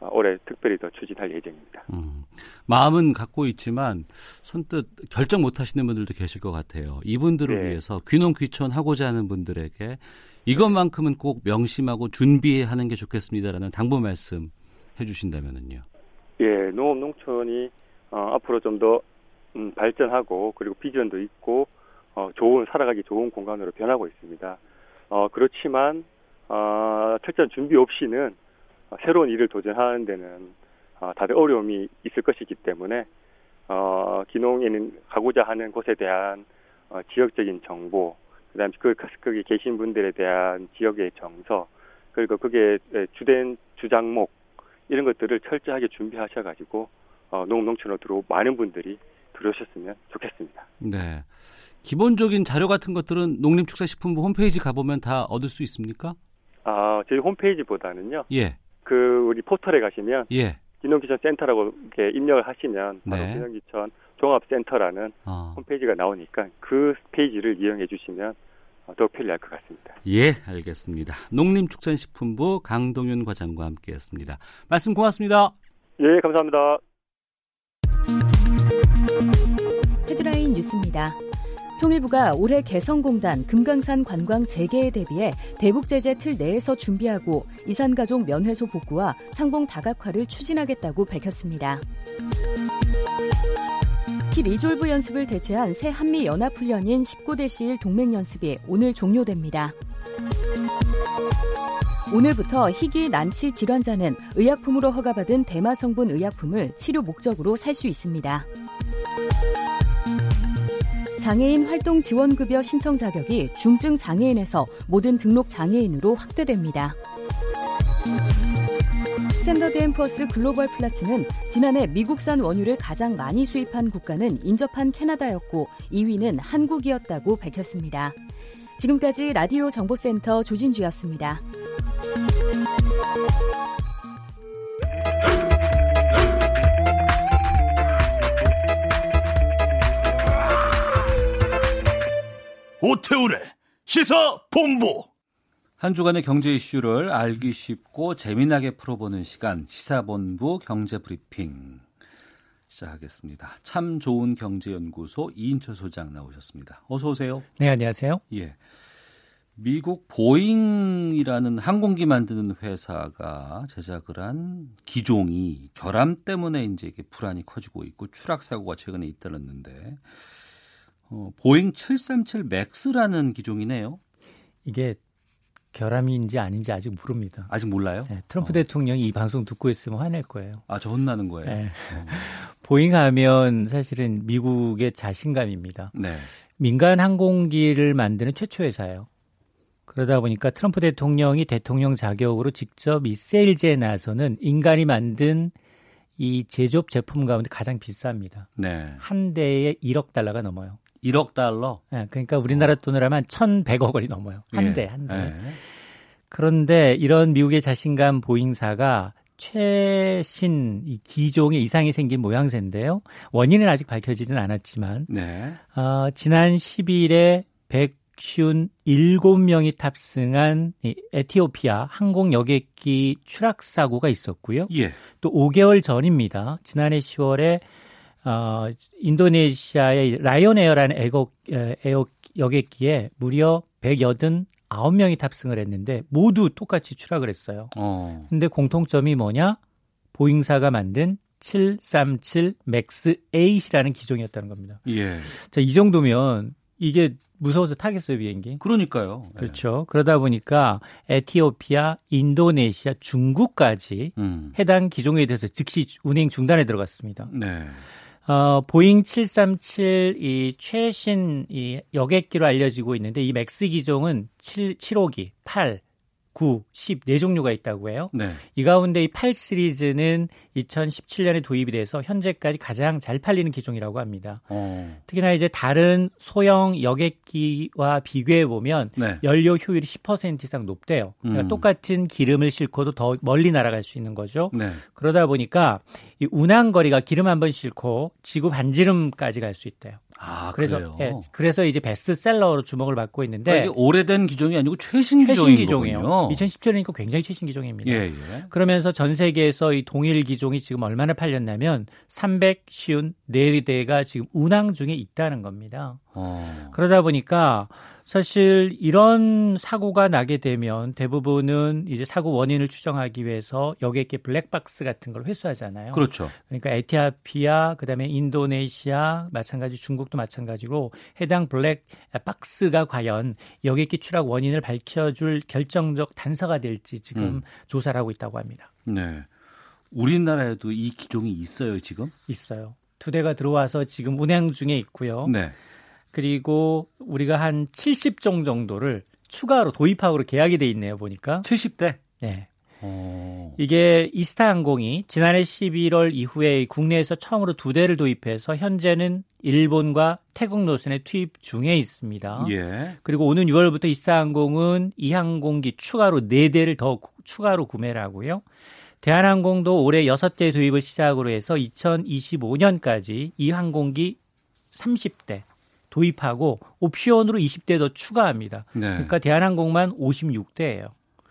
어, 올해 특별히 더 추진할 예정입니다. 음, 마음은 갖고 있지만 선뜻 결정 못 하시는 분들도 계실 것 같아요. 이분들을 네. 위해서 귀농 귀촌 하고자 하는 분들에게 이것만큼은 꼭 명심하고 준비하는 게 좋겠습니다라는 당부 말씀 해주신다면은요. 예, 농업 농촌이 어, 앞으로 좀 더 음, 발전하고 그리고 비전도 있고 어, 좋은 살아가기 좋은 공간으로 변하고 있습니다. 어, 그렇지만 어, 철저한 준비 없이는 어, 새로운 일을 도전하는 데는 어, 다들 어려움이 있을 것이기 때문에 어, 기농에는 가고자 하는 곳에 대한 어, 지역적인 정보, 그다음에 그 거기 계신 분들에 대한 지역의 정서, 그리고 그게 주된 주장목 이런 것들을 철저하게 준비하셔가지고 어, 농업 농촌으로 들어오 많은 분들이 들어오셨으면 좋겠습니다. 네. 기본적인 자료 같은 것들은 농림축산식품부 홈페이지 가보면 다 얻을 수 있습니까? 아, 저희 홈페이지보다는요. 예. 그 우리 포털에 가시면 예. 기농기천 센터라고 이렇게 입력을 하시면 바로 네. 기농기천 종합센터라는 아. 홈페이지가 나오니까 그 페이지를 이용해 주시면 어, 더욱 편리할 것 같습니다. 예, 알겠습니다. 농림축산식품부 강동윤 과장과 함께했습니다. 말씀 고맙습니다. 예, 감사합니다. 뉴스입니다. 통일부가 올해 개성공단 금강산 관광 재개에 대비해 대북 제재 틀 내에서 준비하고 이산가족 면회소 복구와 상봉 다각화를 추진하겠다고 밝혔습니다. 키 리졸브 연습을 대체한 새 한미 연합 훈련인 19 다시 1 동맹 연습이 오늘 종료됩니다. 오늘부터 희귀 난치 질환자는 의약품으로 허가받은 대마 성분 의약품을 치료 목적으로 살 수 있습니다. 장애인 활동 지원급여 신청 자격이 중증 장애인에서 모든 등록 장애인으로 확대됩니다. 스탠더드 앤 푸어스 글로벌 플래츠는 지난해 미국산 원유를 가장 많이 수입한 국가는 인접한 캐나다였고 2위는 한국이었다고 밝혔습니다. 지금까지 라디오 정보센터 조진주였습니다. 오태우래 시사 본부. 한 주간의 경제 이슈를 알기 쉽고 재미나게 풀어보는 시간 시사본부 경제 브리핑 시작하겠습니다. 참 좋은 경제연구소 이인철 소장 나오셨습니다. 어서 오세요. 네, 안녕하세요. 예. 미국 보잉이라는 항공기 만드는 회사가 제작을 한 기종이 결함 때문에 이제 이게 불안이 커지고 있고 추락 사고가 최근에 잇따랐는데 어, 보잉 737 맥스라는 기종이네요. 이게 결함인지 아닌지 아직 모릅니다. 아직 몰라요? 네, 트럼프 어. 대통령이 이 방송 듣고 있으면 화낼 거예요. 아, 저 혼나는 거예요. 네. 어. *laughs* 보잉 하면 사실은 미국의 자신감입니다. 네. 민간 항공기를 만드는 최초 회사예요. 그러다 보니까 트럼프 대통령이 대통령 자격으로 직접 이 세일즈에 나서는 인간이 만든 이 제조업 제품 가운데 가장 비쌉니다. 네. 한 대에 1억 달러가 넘어요. 1억 달러. 예, 그러니까 우리나라 돈으로 하면 1,100억 원이 넘어요. 한 예. 대, 한 대. 예. 그런데 이런 미국의 자신감 보잉사가 최신 이 기종의 이상이 생긴 모양새인데요. 원인은 아직 밝혀지진 않았지만 네. 어, 지난 10일에 157명이 탑승한 이 에티오피아 항공 여객기 추락 사고가 있었고요. 예. 또 5개월 전입니다. 지난해 10월에 어, 인도네시아의 라이온 에어라는 에어, 에어 여객기에 무려 189명이 탑승을 했는데 모두 똑같이 추락을 했어요. 어. 근데 공통점이 뭐냐? 보잉사가 만든 737 맥스 8이라는 기종이었다는 겁니다. 예. 자, 이 정도면 이게 무서워서 타겠어요, 비행기? 그러니까요. 예. 그렇죠. 그러다 보니까 에티오피아, 인도네시아, 중국까지 음. 해당 기종에 대해서 즉시 운행 중단에 들어갔습니다. 네. 어, 보잉 737 이 최신 이 여객기로 알려지고 있는데 이 맥스 기종은 7, 7호기, 8, 9, 10 네 종류가 있다고 해요. 네. 이 가운데 이 8 시리즈는 2017년에 도입이 돼서 현재까지 가장 잘 팔리는 기종이라고 합니다. 어. 특히나 이제 다른 소형 여객기와 비교해 보면 네. 연료 효율이 10% 이상 높대요. 그러니까 음. 똑같은 기름을 싣고도 더 멀리 날아갈 수 있는 거죠. 네. 그러다 보니까 이 운항 거리가 기름 한 번 싣고 지구 반지름까지 갈 수 있대요. 아, 그래서. 예, 그래서 이제 베스트셀러로 주목을 받고 있는데 이게 오래된 기종이 아니고 최신, 최신 기종이에요. 거군요. 2017년이니까 굉장히 최신 기종입니다. 예, 예. 그러면서 전 세계에서 이 동일 기종이 지금 얼마나 팔렸냐면 354대가 지금 운항 중에 있다는 겁니다. 어. 그러다 보니까 사실 이런 사고가 나게 되면 대부분은 이제 사고 원인을 추정하기 위해서 여객기 블랙박스 같은 걸 회수하잖아요. 그렇죠. 그러니까 에티오피아, 그다음에 인도네시아, 마찬가지 중국도 마찬가지로 해당 블랙박스가 과연 여객기 추락 원인을 밝혀줄 결정적 단서가 될지 지금 음. 조사를 하고 있다고 합니다. 네. 우리나라에도 이 기종이 있어요, 지금? 있어요. 두 대가 들어와서 지금 운행 중에 있고요. 네. 그리고 우리가 한 70종 정도를 추가로 도입하기로 계약이 돼 있네요, 보니까. 70대? 네. 어. 이게 이스타 항공이 지난해 11월 이후에 국내에서 처음으로 두 대를 도입해서 현재는 일본과 태국 노선에 투입 중에 있습니다. 예. 그리고 오는 6월부터 이스타 항공은 이 항공기 추가로 4대를 더 추가로 구매를 하고요. 대한항공도 올해 6대 도입을 시작으로 해서 2025년까지 이 항공기 30대 도입하고 옵션으로 20대 더 추가합니다. 네. 그러니까 대한항공만 56대예요.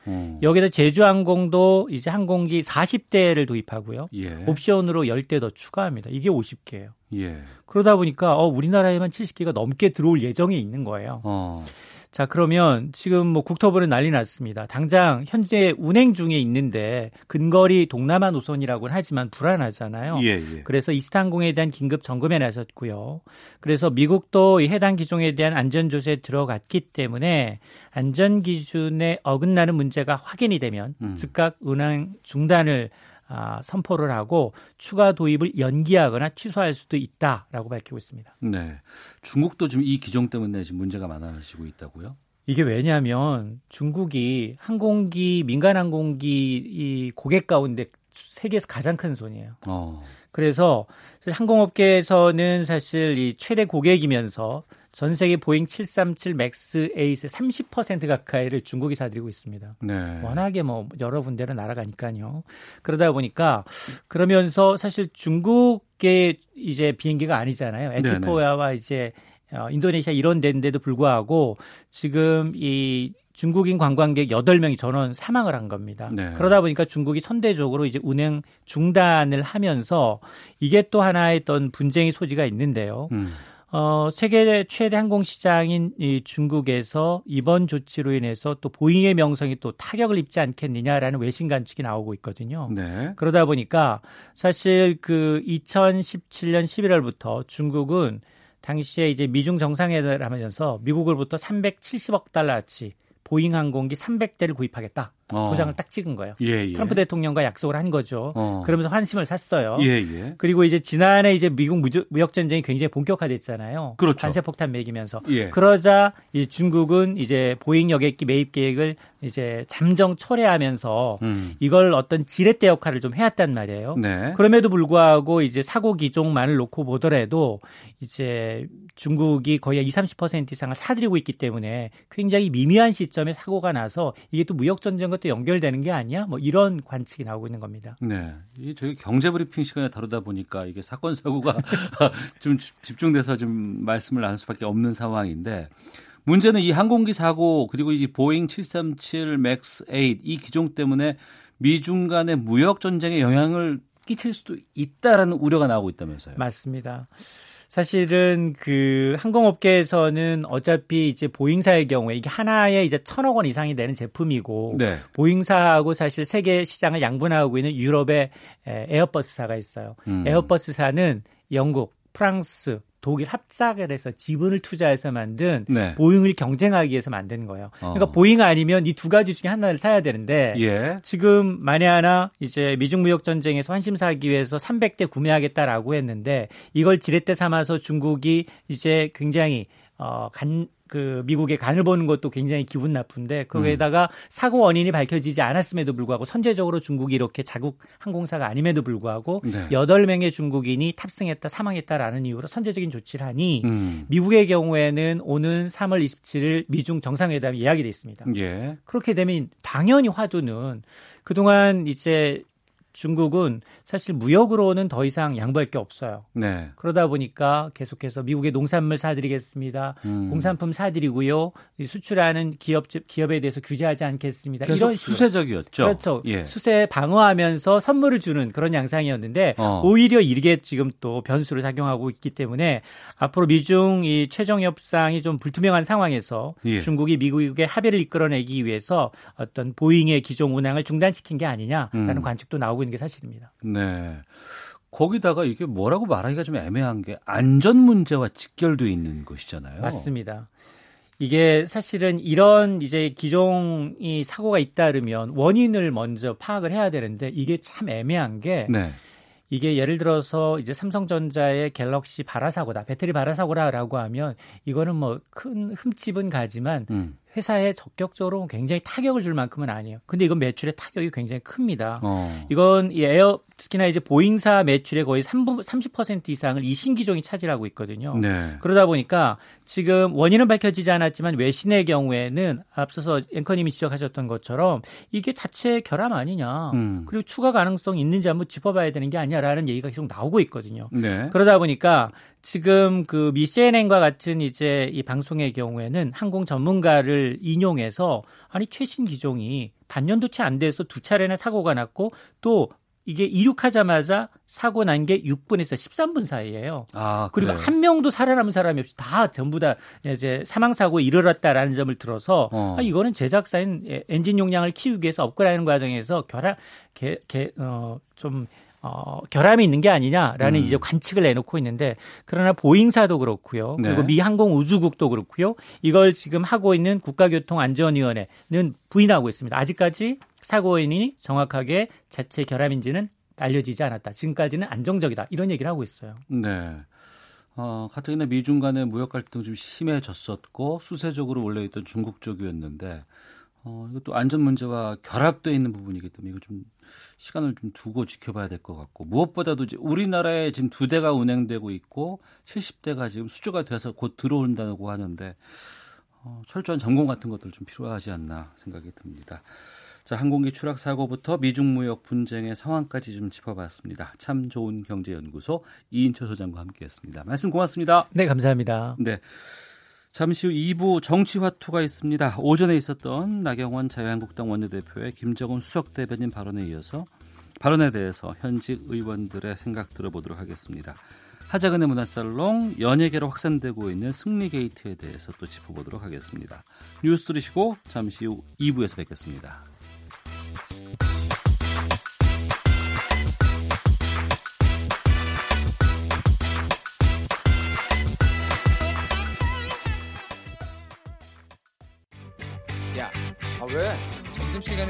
음. 여기다 제주항공도 이제 항공기 40대를 도입하고요. 예. 옵션으로 10대 더 추가합니다. 이게 50개예요. 예. 그러다 보니까 어, 우리나라에만 70개가 넘게 들어올 예정에 있는 거예요. 어. 자, 그러면 지금 뭐 국토부는 난리 났습니다. 당장 현재 운행 중에 있는데 근거리 동남아 노선이라고는 하지만 불안하잖아요. 예, 예. 그래서 이스탄공에 대한 긴급 점검에 나섰고요. 그래서 미국도 해당 기종에 대한 안전 조사에 들어갔기 때문에 안전 기준에 어긋나는 문제가 확인이 되면 음. 즉각 운행 중단을 아, 선포를 하고 추가 도입을 연기하거나 취소할 수도 있다라고 밝히고 있습니다. 네. 중국도 지금 이 기종 때문에 지금 문제가 많아지고 있다고요? 이게 왜냐하면 중국이 항공기 민간 항공기 이 고객 가운데 세계에서 가장 큰 손이에요. 어. 그래서 항공업계에서는 사실 이 최대 고객이면서 전 세계 보잉 737 맥스 8의 30% 가까이를 중국이 사들이고 있습니다. 네. 워낙에 뭐 여러 군데로 날아가니까요. 그러다 보니까 그러면서 사실 중국의 이제 비행기가 아니잖아요. 에티오피아와 이제 어, 인도네시아 이런 데인데도 불구하고 지금 이 중국인 관광객 8명이 전원 사망을 한 겁니다. 네. 그러다 보니까 중국이 선제적으로 이제 운행 중단을 하면서 이게 또 하나의 어떤 분쟁의 소지가 있는데요. 음. 어, 세계 최대 항공 시장인 이 중국에서 이번 조치로 인해서 또 보잉의 명성이 또 타격을 입지 않겠느냐라는 외신 관측이 나오고 있거든요. 네. 그러다 보니까 사실 그 2017년 11월부터 중국은 당시에 이제 미중 정상회담을 하면서 미국으로부터 370억 달러치 보잉 항공기 300대를 구입하겠다. 어. 도장을 딱 찍은 거예요. 예, 예. 트럼프 대통령과 약속을 한 거죠. 어. 그러면서 환심을 샀어요. 예, 예. 그리고 이제 지난해 이제 미국 무역 전쟁이 굉장히 본격화됐잖아요. 그렇죠. 관세 폭탄 매기면서. 예. 그러자 이 중국은 이제 보잉 여객기 매입 계획을 이제 잠정 철회하면서 음. 이걸 어떤 지렛대 역할을 좀 해왔단 말이에요. 네. 그럼에도 불구하고 이제 사고 기종만을 놓고 보더라도 이제 중국이 거의 20, 30% 이상을 사들이고 있기 때문에 굉장히 미묘한 시점에 사고가 나서 이게 또 무역 전쟁 과 또 연결되는 게 아니야? 뭐 이런 관측이 나오고 있는 겁니다. 네. 이 저희 경제 브리핑 시간에 다루다 보니까 이게 사건 사고가 *laughs* 좀 집중돼서 좀 말씀을 나눌 수밖에 없는 상황인데 문제는 이 항공기 사고 그리고 이 보잉 737 맥스 8 이 기종 때문에 미중 간의 무역 전쟁에 영향을 끼칠 수도 있다라는 우려가 나오고 있다면서요. 맞습니다. 사실은 그 항공업계에서는 어차피 이제 보잉사의 경우에 이게 하나에 이제 천억 원 이상이 되는 제품이고 네. 보잉사하고 사실 세계 시장을 양분하고 있는 유럽의 에어버스사가 있어요. 음. 에어버스사는 영국, 프랑스, 독일 합작을 해서 지분을 투자해서 만든 네. 보잉을 경쟁하기 위해서 만든 거예요. 그러니까 어. 보잉 아니면 이 두 가지 중에 하나를 사야 되는데 예. 지금 만에 하나 이제 미중 무역 전쟁에서 환심 사기 위해서 300대 구매하겠다라고 했는데 이걸 지렛대 삼아서 중국이 이제 굉장히 어, 간, 그 미국의 간을 보는 것도 굉장히 기분 나쁜데 거기에다가 음. 사고 원인이 밝혀지지 않았음에도 불구하고 선제적으로 중국이 이렇게 자국 항공사가 아님에도 불구하고 네. 명의 중국인이 탑승했다 사망했다라는 이유로 선제적인 조치를 하니 음. 미국의 경우에는 오는 3월 27일 미중 정상회담이 예약이 돼 있습니다. 예. 그렇게 되면 당연히 화두는 그동안 이제 중국은 사실 무역으로는 더 이상 양보할 게 없어요. 네. 그러다 보니까 계속해서 미국의 농산물 사드리겠습니다. 음. 공산품 사드리고요. 수출하는 기업 기업에 대해서 규제하지 않겠습니다. 이런 수세적이었죠. 그렇죠. 예. 수세 방어하면서 선물을 주는 그런 양상이었는데 어. 오히려 이게 지금 또 변수를 작용하고 있기 때문에 앞으로 미중 이 최종 협상이 좀 불투명한 상황에서 예. 중국이 미국의 합의를 이끌어내기 위해서 어떤 보잉의 기종 운항을 중단시킨 게 아니냐라는 음. 관측도 나오고 있는 게 사실입니다. 네. 거기다가 이게 뭐라고 말하기가 좀 애매한 게 안전 문제와 직결돼 있는 것이잖아요. 맞습니다. 이게 사실은 이런 이제 기종이 사고가 잇따르면 원인을 먼저 파악을 해야 되는데 이게 참 애매한 게 네. 이게 예를 들어서 이제 삼성전자의 갤럭시 발화 사고다, 배터리 발화 사고라라고 하면 이거는 뭐 큰 흠집은 가지만 음. 회사에 직격적으로 굉장히 타격을 줄 만큼은 아니에요. 근데 이건 매출에 타격이 굉장히 큽니다. 어. 이건 이 에어 특히나 이제 보잉사 매출의 거의 3분, 30% 이상을 이 신기종이 차지하고 있거든요. 네. 그러다 보니까 지금 원인은 밝혀지지 않았지만 외신의 경우에는 앞서서 앵커님이 지적하셨던 것처럼 이게 자체 결함 아니냐. 음. 그리고 추가 가능성 있는지 한번 짚어봐야 되는 게 아니냐라는 얘기가 계속 나오고 있거든요. 네. 그러다 보니까 지금 그 미 CNN과 같은 이제 이 방송의 경우에는 항공 전문가를 인용해서 아니 최신 기종이 반년도 채 안 돼서 두 차례나 사고가 났고 또 이게 이륙하자마자 사고 난 게 6분에서 13분 사이예요. 아, 그리고 그래요? 한 명도 살아남은 사람이 없이 다 전부 다 이제 사망 사고에 이르렀다라는 점을 들어서 어. 아, 이거는 제작사인 엔진 용량을 키우기 위해서 업그레이드하는 과정에서 결함 개, 개, 어, 좀 어, 결함이 있는 게 아니냐라는 음. 이제 관측을 내놓고 있는데 그러나 보잉사도 그렇고요. 그리고 네. 미 항공우주국도 그렇고요. 이걸 지금 하고 있는 국가교통안전위원회는 부인하고 있습니다. 아직까지 사고 원인이 정확하게 자체 결함인지는 알려지지 않았다. 지금까지는 안정적이다. 이런 얘기를 하고 있어요. 네. 어, 가뜩이나 미중 간의 무역 갈등 좀 심해졌었고 수세적으로 몰려있던 중국 쪽이었는데 어, 이것도 안전 문제와 결합되어 있는 부분이기 때문에 이거 좀 시간을 좀 두고 지켜봐야 될 것 같고 무엇보다도 이제 우리나라에 지금 두 대가 운행되고 있고 70대가 지금 수주가 돼서 곧 들어온다고 하는데 어, 철저한 점검 같은 것들 좀 필요하지 않나 생각이 듭니다. 자, 항공기 추락 사고부터 미중 무역 분쟁의 상황까지 좀 짚어봤습니다. 참 좋은 경제연구소 이인철 소장과 함께했습니다. 말씀 고맙습니다. 네, 감사합니다. 네. 잠시 후 2부 정치화투가 있습니다. 오전에 있었던 나경원 자유한국당 원내대표의 김정은 수석 대변인 발언에 이어서 발언에 대해서 현직 의원들의 생각 들어보도록 하겠습니다. 하자근의 문화살롱 연예계로 확산되고 있는 승리 게이트에 대해서 또 짚어보도록 하겠습니다. 뉴스 들으시고 잠시 후 2부에서 뵙겠습니다.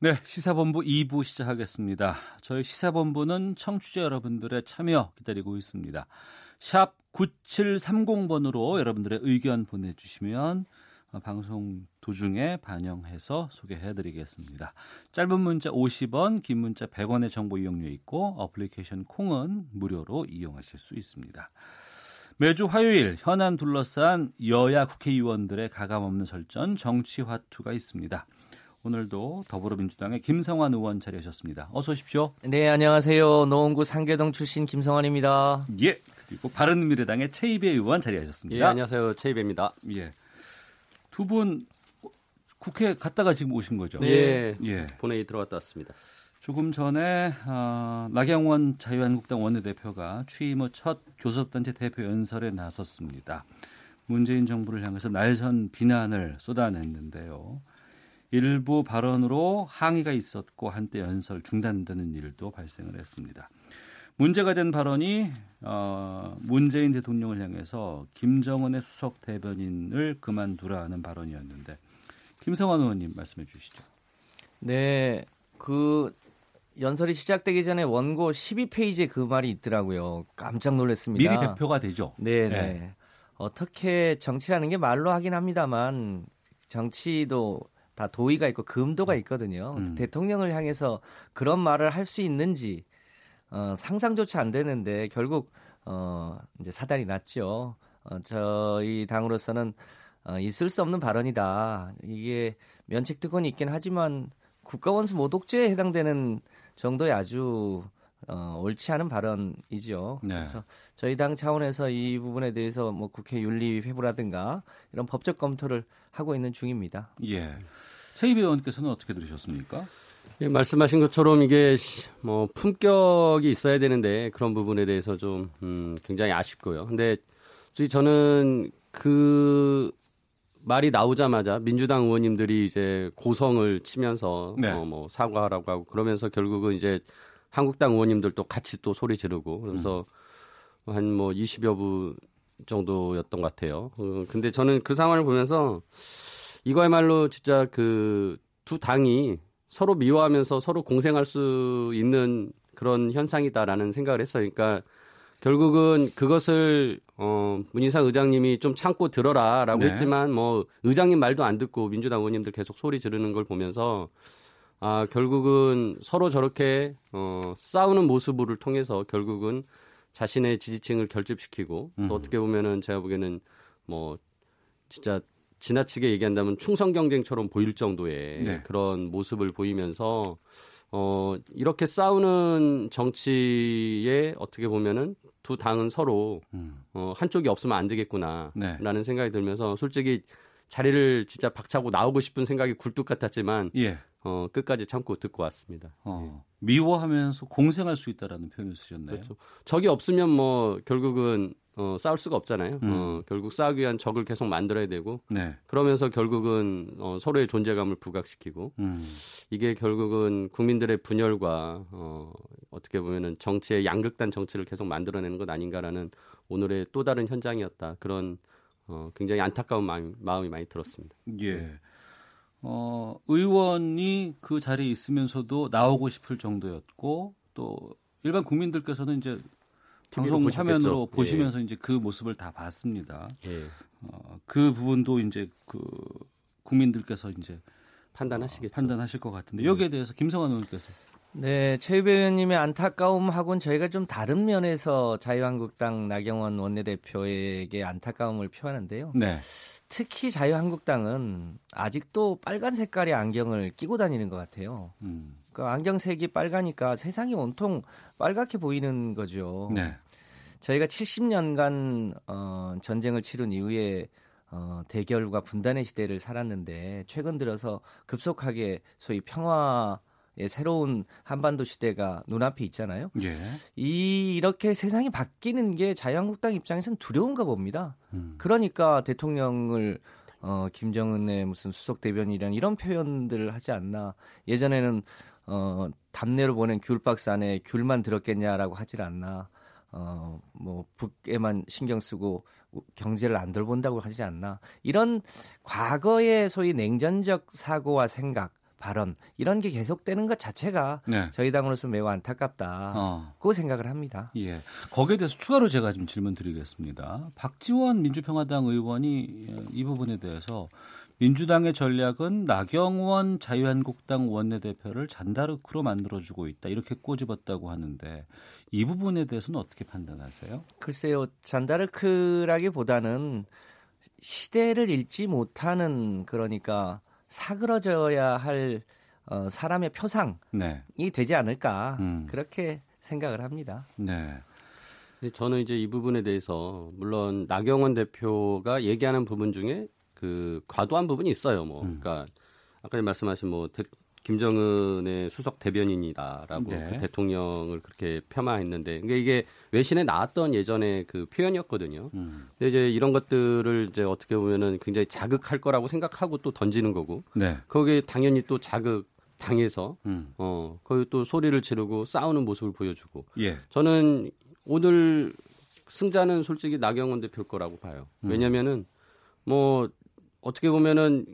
네, 시사본부 2부 시작하겠습니다. 저희 시사본부는 청취자 여러분들의 참여 기다리고 있습니다. 샵 9730번으로 여러분들의 의견 보내주시면 어, 방송 도중에 반영해서 소개해드리겠습니다. 짧은 문자 50원, 긴 문자 100원의 정보 이용료 있고 어플리케이션 콩은 무료로 이용하실 수 있습니다. 매주 화요일 현안 둘러싼 여야 국회의원들의 가감없는 설전 정치화투가 있습니다. 오늘도 더불어민주당의 김성환 의원 자리하셨습니다. 어서 오십시오. 네, 안녕하세요. 노원구 상계동 출신 김성환입니다. 예. 그리고 바른미래당의 최이배 의원 자리하셨습니다. 예, 안녕하세요. 최이배입니다. 예. 두 분 국회 갔다가 지금 오신 거죠? 네. 예. 본회의 들어갔다 왔습니다. 조금 전에 어, 나경원 자유한국당 원내대표가 취임 후 첫 교섭단체 대표 연설에 나섰습니다. 문재인 정부를 향해서 날선 비난을 쏟아냈는데요. 일부 발언으로 항의가 있었고 한때 연설 중단되는 일도 발생을 했습니다. 문제가 된 발언이 어, 문재인 대통령을 향해서 김정은의 수석 대변인을 그만두라는 발언이었는데 김성환 의원님 말씀해 주시죠. 네, 그 연설이 시작되기 전에 원고 12페이지에 그 말이 있더라고요. 깜짝 놀랐습니다. 미리 대표가 되죠. 네, 네. 네. 어떻게 정치라는 게 말로 하긴 합니다만 정치도 다 도의가 있고 금도가 있거든요. 음. 대통령을 향해서 그런 말을 할 수 있는지 어, 상상조차 안 되는데 결국 어, 이제 사달이 났죠. 어, 저희 당으로서는 어, 있을 수 없는 발언이다. 이게 면책 특권이 있긴 하지만 국가원수 모독죄에 해당되는 정도의 아주 어, 옳지 않은 발언이죠. 네. 그래서 저희 당 차원에서 이 부분에 대해서 뭐 국회 윤리 회부라든가 이런 법적 검토를 하고 있는 중입니다. 예. 최이배 의원께서는 어떻게 들으셨습니까? 예, 말씀하신 것처럼 이게 시- 뭐 품격이 있어야 되는데 그런 부분에 대해서 좀 음, 굉장히 아쉽고요. 근데 저는 그 말이 나오자마자 민주당 의원님들이 이제 고성을 치면서 네. 어, 뭐 사과하라고 하고 그러면서 결국은 이제 한국당 의원님들도 같이 또 소리 지르고 그래서 한뭐 20여 분 정도였던 것 같아요. 어, 근데 저는 그 상황을 보면서 이거야말로 진짜 그 두 당이 서로 미워하면서 서로 공생할 수 있는 그런 현상이다라는 생각을 했어요. 그러니까 결국은 그것을 어 문희상 의장님이 좀 참고 들어라라고 네. 했지만 뭐 의장님 말도 안 듣고 민주당 의원님들 계속 소리 지르는 걸 보면서 아 결국은 서로 저렇게 어 싸우는 모습을 통해서 결국은 자신의 지지층을 결집시키고 음. 또 어떻게 보면은 제가 보기에는 뭐 진짜 지나치게 얘기한다면 충성 경쟁처럼 보일 정도의 네. 그런 모습을 보이면서 어 이렇게 싸우는 정치에 어떻게 보면은 두 당은 서로 음. 어 한쪽이 없으면 안 되겠구나라는 네. 생각이 들면서 솔직히 자리를 진짜 박차고 나오고 싶은 생각이 굴뚝 같았지만 예. 어 끝까지 참고 듣고 왔습니다. 어, 미워하면서 공생할 수 있다라는 표현을 쓰셨네요. 그렇죠. 적이 없으면 뭐 결국은 어, 싸울 수가 없잖아요. 음. 어, 결국 싸우기 위한 적을 계속 만들어야 되고 네. 그러면서 결국은 어, 서로의 존재감을 부각시키고 음. 이게 결국은 국민들의 분열과 어, 어떻게 보면은 정치의 양극단 정치를 계속 만들어내는 것 아닌가라는 오늘의 또 다른 현장이었다. 그런 어, 굉장히 안타까운 마음, 마음이 많이 들었습니다. 예. 어, 의원이 그 자리에 있으면서도 나오고 싶을 정도였고 또 일반 국민들께서는 이제 방송. 화면으로 예. 보시면서 이제 그 모습을 다 봤습니다. 예. 어, 그 부분도 이제 그 국민들께서 이제 판단하시겠죠. 어, 판단하실 것 같은데 여기에 대해서 김성환 의원께서 네, 최유배 의원님의 안타까움하고는 저희가 좀 다른 면에서 자유한국당 나경원 원내대표에게 안타까움을 표하는데요. 네. 특히 자유한국당은 아직도 빨간 색깔의 안경을 끼고 다니는 것 같아요. 음. 그 안경색이 빨가니까 세상이 온통 빨갛게 보이는 거죠. 네. 저희가 70년간 어, 전쟁을 치른 이후에 어, 대결과 분단의 시대를 살았는데 최근 들어서 급속하게 소위 평화 의 새로운 한반도 시대가 눈앞에 있잖아요. 예. 이 이렇게 세상이 바뀌는 게 자유한국당 입장에서는 두려운가 봅니다. 음. 그러니까 대통령을 어, 김정은의 무슨 수석 대변이란 이런 표현들을 하지 않나. 예전에는 어, 답례로 보낸 귤박스 안에 귤만 들었겠냐라고 하질 않나. 어, 뭐, 북에만 신경 쓰고 경제를 안 돌본다고 하지 않나. 이런 과거의 소위 냉전적 사고와 생각, 발언, 이런 게 계속되는 것 자체가 네. 저희 당으로서 매우 안타깝다. 어. 고 생각을 합니다. 예. 거기에 대해서 추가로 제가 좀 질문 드리겠습니다. 박지원 민주평화당 의원이 어, 이 부분에 대해서 민주당의 전략은 나경원 자유한국당 원내대표를 잔다르크로 만들어주고 있다. 이렇게 꼬집었다고 하는데 이 부분에 대해서는 어떻게 판단하세요? 글쎄요, 잔다르크라기보다는 시대를 읽지 못하는 그러니까 사그러져야 할 어, 사람의 표상이 네. 되지 않을까 음. 그렇게 생각을 합니다. 네. 저는 이제 이 부분에 대해서 물론 나경원 대표가 얘기하는 부분 중에 그 과도한 부분이 있어요. 뭐 음. 그러니까 아까 말씀하신 뭐 대- 김정은의 수석 대변인이다라고 네. 그 대통령을 그렇게 폄하했는데 그러니까 이게 외신에 나왔던 예전에 그 표현이었거든요. 음. 근데 이제 이런 것들을 이제 어떻게 보면은 굉장히 자극할 거라고 생각하고 또 던지는 거고 네. 거기에 당연히 또 자극 당해서 음. 어 거기 또 소리를 지르고 싸우는 모습을 보여주고 예. 저는 오늘 승자는 솔직히 나경원 대표일 거라고 봐요. 음. 왜냐면은 뭐 어떻게 보면은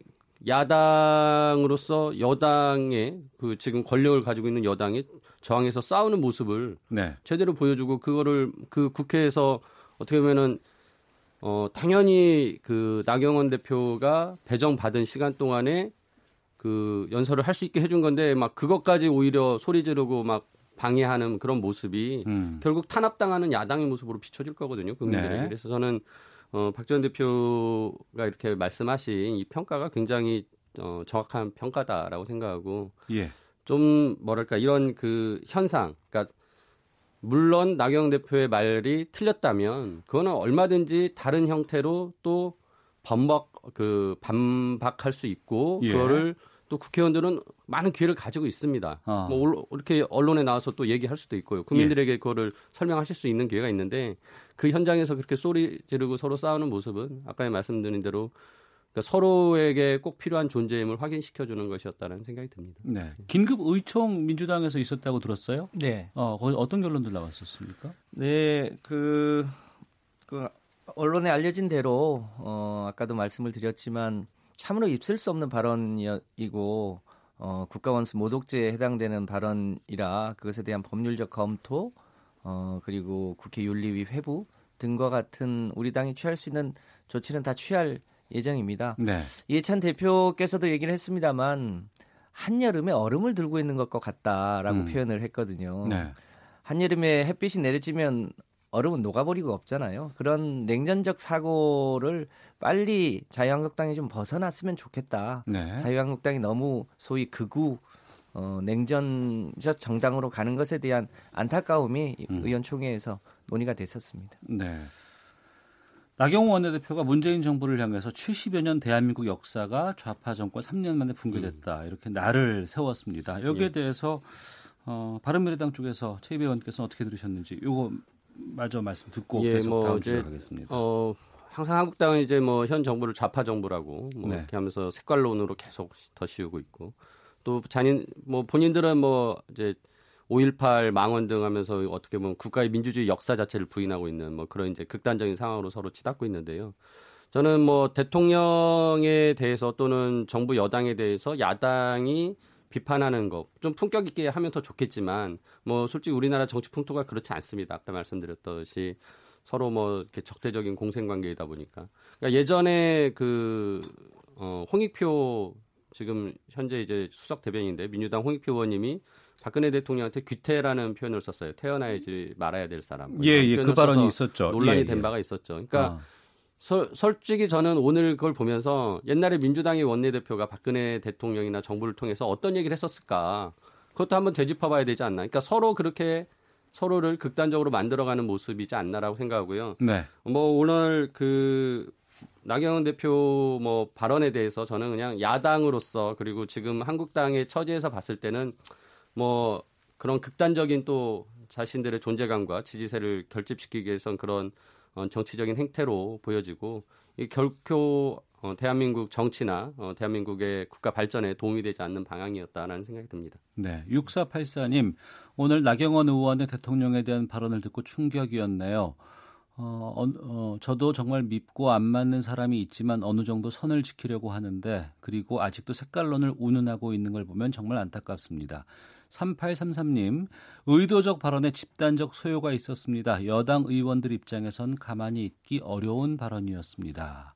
야당으로서 여당의 그 지금 권력을 가지고 있는 여당이 저항해서 싸우는 모습을 네. 제대로 보여주고 그거를 그 국회에서 어떻게 보면은 어 당연히 그 나경원 대표가 배정 받은 시간 동안에 그 연설을 할 수 있게 해준 건데 막 그것까지 오히려 소리 지르고 막 방해하는 그런 모습이 음. 결국 탄압당하는 야당의 모습으로 비춰질 거거든요 국민들에게 네. 그래서 저는 어 박지원 대표가 이렇게 말씀하신 이 평가가 굉장히 어 정확한 평가다라고 생각하고 예. 좀 뭐랄까 이런 그 현상 그러니까 물론 나경 대표의 말이 틀렸다면 그거는 얼마든지 다른 형태로 또 반박 그 반박할 수 있고 예. 그거를 또 국회의원들은 많은 기회를 가지고 있습니다. 아. 뭐 올- 이렇게 언론에 나와서 또 얘기할 수도 있고요. 국민들에게 그거를 설명하실 수 있는 기회가 있는데 그 현장에서 그렇게 소리 지르고 서로 싸우는 모습은 아까 말씀드린 대로 그러니까 서로에게 꼭 필요한 존재임을 확인시켜 주는 것이었다는 생각이 듭니다. 네. 긴급 의총 민주당에서 있었다고 들었어요? 네. 어, 거기 어떤 결론들 나왔었습니까? 네, 그, 그 언론에 알려진 대로 어, 아까도 말씀을 드렸지만 참으로 있을 수 없는 발언이고 어, 국가원수 모독죄에 해당되는 발언이라 그것에 대한 법률적 검토 어, 그리고 국회 윤리위 회부 등과 같은 우리 당이 취할 수 있는 조치는 다 취할 예정입니다. 네. 이해찬 대표께서도 얘기를 했습니다만 한여름에 얼음을 들고 있는 것과 같다라고 음. 표현을 했거든요. 네. 한여름에 햇빛이 내리쬐면 얼음은 녹아버리고 없잖아요. 그런 냉전적 사고를 빨리 자유한국당이 좀 벗어났으면 좋겠다. 네. 자유한국당이 너무 소위 극우 어, 냉전적 정당으로 가는 것에 대한 안타까움이 음. 의원총회에서 논의가 됐었습니다. 네. 나경원 원내대표가 문재인 정부를 향해서 70여 년 대한민국 역사가 좌파 정권 3년 만에 붕괴됐다. 이렇게 날을 세웠습니다. 여기에 예. 대해서 어, 바른미래당 쪽에서 최입 의원께서는 어떻게 들으셨는지 요거 마저 말씀 듣고 예, 계속 뭐 다음 주로 가겠습니다. 어, 항상 한국당은 이제 뭐 현 정부를 좌파 정부라고 뭐 네. 이렇게 하면서 색깔론으로 계속 더 씌우고 있고 또 잔인 뭐 본인들은 뭐 이제 5.18 망원 등 하면서 어떻게 보면 국가의 민주주의 역사 자체를 부인하고 있는 뭐 그런 이제 극단적인 상황으로 서로 치닫고 있는데요. 저는 뭐 대통령에 대해서 또는 정부 여당에 대해서 야당이 비판하는 거좀 품격 있게 하면 더 좋겠지만 뭐 솔직히 우리나라 정치 풍토가 그렇지 않습니다. 아까 말씀드렸듯이 서로 뭐 이렇게 적대적인 공생 관계이다 보니까 그러니까 예전에 그 어, 홍익표 지금 현재 이제 수석 대변인인데 민주당 홍익표 의원님이 박근혜 대통령한테 귀태라는 표현을 썼어요. 태어나야지 말아야 될 사람. 뭐 예, 예, 그 발언이 있었죠. 논란이 예, 된 예. 바가 있었죠. 그러니까 아. 서- 솔직히 저는 오늘 그걸 보면서 옛날에 민주당의 원내대표가 박근혜 대통령이나 정부를 통해서 어떤 얘기를 했었을까 그것도 한번 되짚어 봐야 되지 않나. 그러니까 서로 그렇게 서로를 극단적으로 만들어가는 모습이지 않나라고 생각하고요. 네. 뭐 오늘 그 나경원 대표 뭐 발언에 대해서 저는 그냥 야당으로서 그리고 지금 한국당의 처지에서 봤을 때는 뭐 그런 극단적인 또 자신들의 존재감과 지지세를 결집시키기 위해선 그런 어, 정치적인 행태로 보여지고 이 결코 어, 대한민국 정치나 어, 대한민국의 국가 발전에 도움이 되지 않는 방향이었다라는 생각이 듭니다. 네, 6484님 오늘 나경원 의원의 대통령에 대한 발언을 듣고 충격이었네요. 어, 어, 어, 저도 정말 밉고 안 맞는 사람이 있지만 어느 정도 선을 지키려고 하는데 그리고 아직도 색깔론을 운운하고 있는 걸 보면 정말 안타깝습니다. 3833님 의도적 발언에 집단적 소요가 있었습니다. 여당 의원들 입장에선 가만히 있기 어려운 발언이었습니다.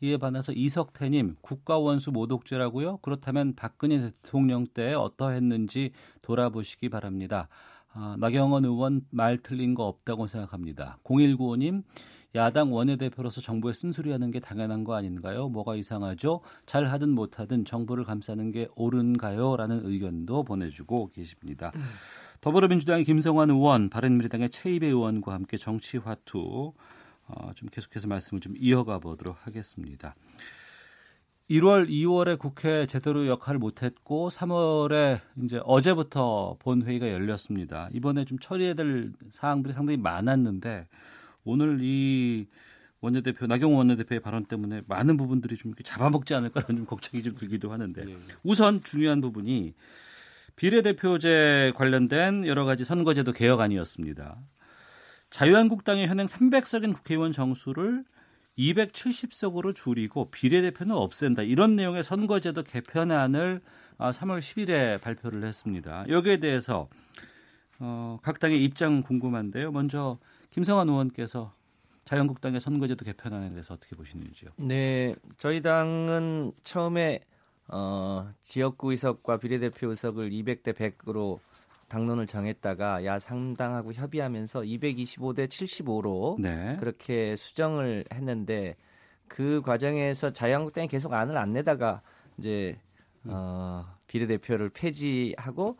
이에 반해서 이석태님 국가원수 모독죄라고요? 그렇다면 박근혜 대통령 때 어떠했는지 돌아보시기 바랍니다. 아, 나경원 의원 말 틀린 거 없다고 생각합니다. 0195님 야당 원내대표로서 정부에 쓴소리하는 게 당연한 거 아닌가요? 뭐가 이상하죠? 잘 하든 못하든 정부를 감싸는 게 옳은가요? 라는 의견도 보내주고 계십니다. 더불어민주당의 김성환 의원, 바른미래당의 최입의 의원과 함께 정치 화투 어, 좀 계속해서 말씀을 좀 이어가 보도록 하겠습니다. 1월, 2월에 국회 제대로 역할을 못했고 3월에 이제 어제부터 본회의가 열렸습니다. 이번에 좀 처리해야 될 사항들이 상당히 많았는데 오늘 이 원내대표 나경원 원내대표의 발언 때문에 많은 부분들이 좀 잡아먹지 않을까라는 좀 걱정이 좀 들기도 하는데 우선 중요한 부분이 비례대표제 관련된 여러 가지 선거제도 개혁안이었습니다. 자유한국당의 현행 300석인 국회의원 정수를 270석으로 줄이고 비례대표는 없앤다. 이런 내용의 선거제도 개편안을 3월 10일에 발표를 했습니다. 여기에 대해서 어, 각 당의 입장 궁금한데요. 먼저 김성환 의원께서 자유한국당의 선거제도 개편안에 대해서 어떻게 보시는지요? 네, 저희 당은 처음에 어, 지역구 의석과 비례대표 의석을 200대 100으로 당론을 정했다가 야 상당하고 협의하면서 225대 75로 네. 그렇게 수정을 했는데 그 과정에서 자유한국당이 계속 안을 안 내다가 이제 어, 비례대표를 폐지하고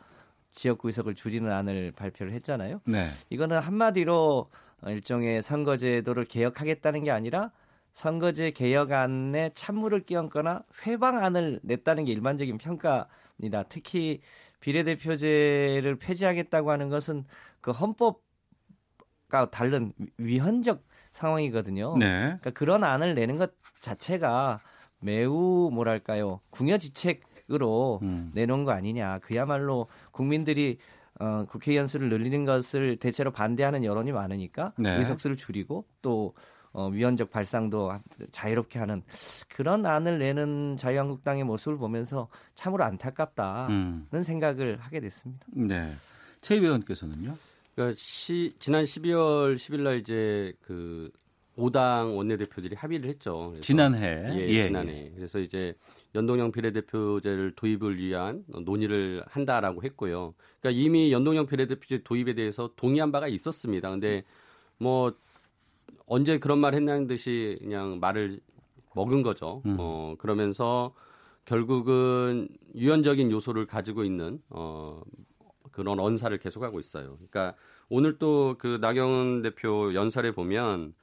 지역구 의석을 줄이는 안을 발표를 했잖아요. 네. 이거는 한마디로 어, 일종의 선거제도를 개혁하겠다는 게 아니라 선거제 개혁안에 찬물을 끼얹거나 회방안을 냈다는 게 일반적인 평가입니다. 특히 비례대표제를 폐지하겠다고 하는 것은 그 헌법과 다른 위헌적 상황이거든요. 네. 그러니까 그런 안을 내는 것 자체가 매우 뭐랄까요 궁여지책으로 음. 내놓은 거 아니냐. 그야말로 국민들이 어, 국회 연수를 늘리는 것을 대체로 반대하는 여론이 많으니까 네. 의석수를 줄이고 또 어, 위헌적 발상도 자유롭게 하는 그런 안을 내는 자유한국당의 모습을 보면서 참으로 안타깝다는 음. 생각을 하게 됐습니다. 네. 최 의원께서는요? 그러니까 시, 지난 12월 10일 날 이제 그 5당 원내대표들이 합의를 했죠. 지난해. 예, 예, 지난해. 그래서 이제 연동형 비례대표제를 도입을 위한 논의를 한다라고 했고요. 그러니까 이미 연동형 비례대표제 도입에 대해서 동의한 바가 있었습니다. 근데 뭐 언제 그런 말 했냐는 듯이 그냥 말을 먹은 거죠. 음. 어, 그러면서 결국은 유연적인 요소를 가지고 있는 어, 그런 언사를 계속하고 있어요. 그러니까 오늘 또 그 나경원 대표 연설에 보면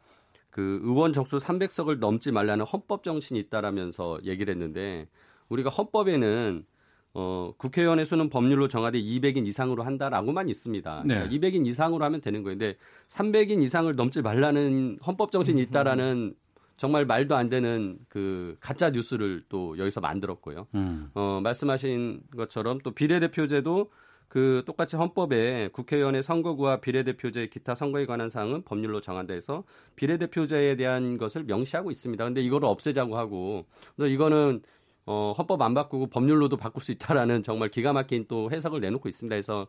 그 의원 정수 300석을 넘지 말라는 헌법 정신이 있다라면서 얘기를 했는데 우리가 헌법에는 어, 국회의원의 수는 법률로 정하되 200인 이상으로 한다라고만 있습니다. 네. 그러니까 200인 이상으로 하면 되는 거예요. 근데 300인 이상을 넘지 말라는 헌법 정신이 있다라는 정말 말도 안 되는 그 가짜 뉴스를 또 여기서 만들었고요. 음. 어, 말씀하신 것처럼 또 비례대표제도 그 똑같이 헌법에 국회의원의 선거구와 비례대표제 기타 선거에 관한 사항은 법률로 정한다 해서 비례대표제에 대한 것을 명시하고 있습니다. 근데 이거를 없애자고 하고 또 이거는 어, 헌법 안 바꾸고 법률로도 바꿀 수 있다라는 정말 기가 막힌 또 해석을 내놓고 있습니다. 그래서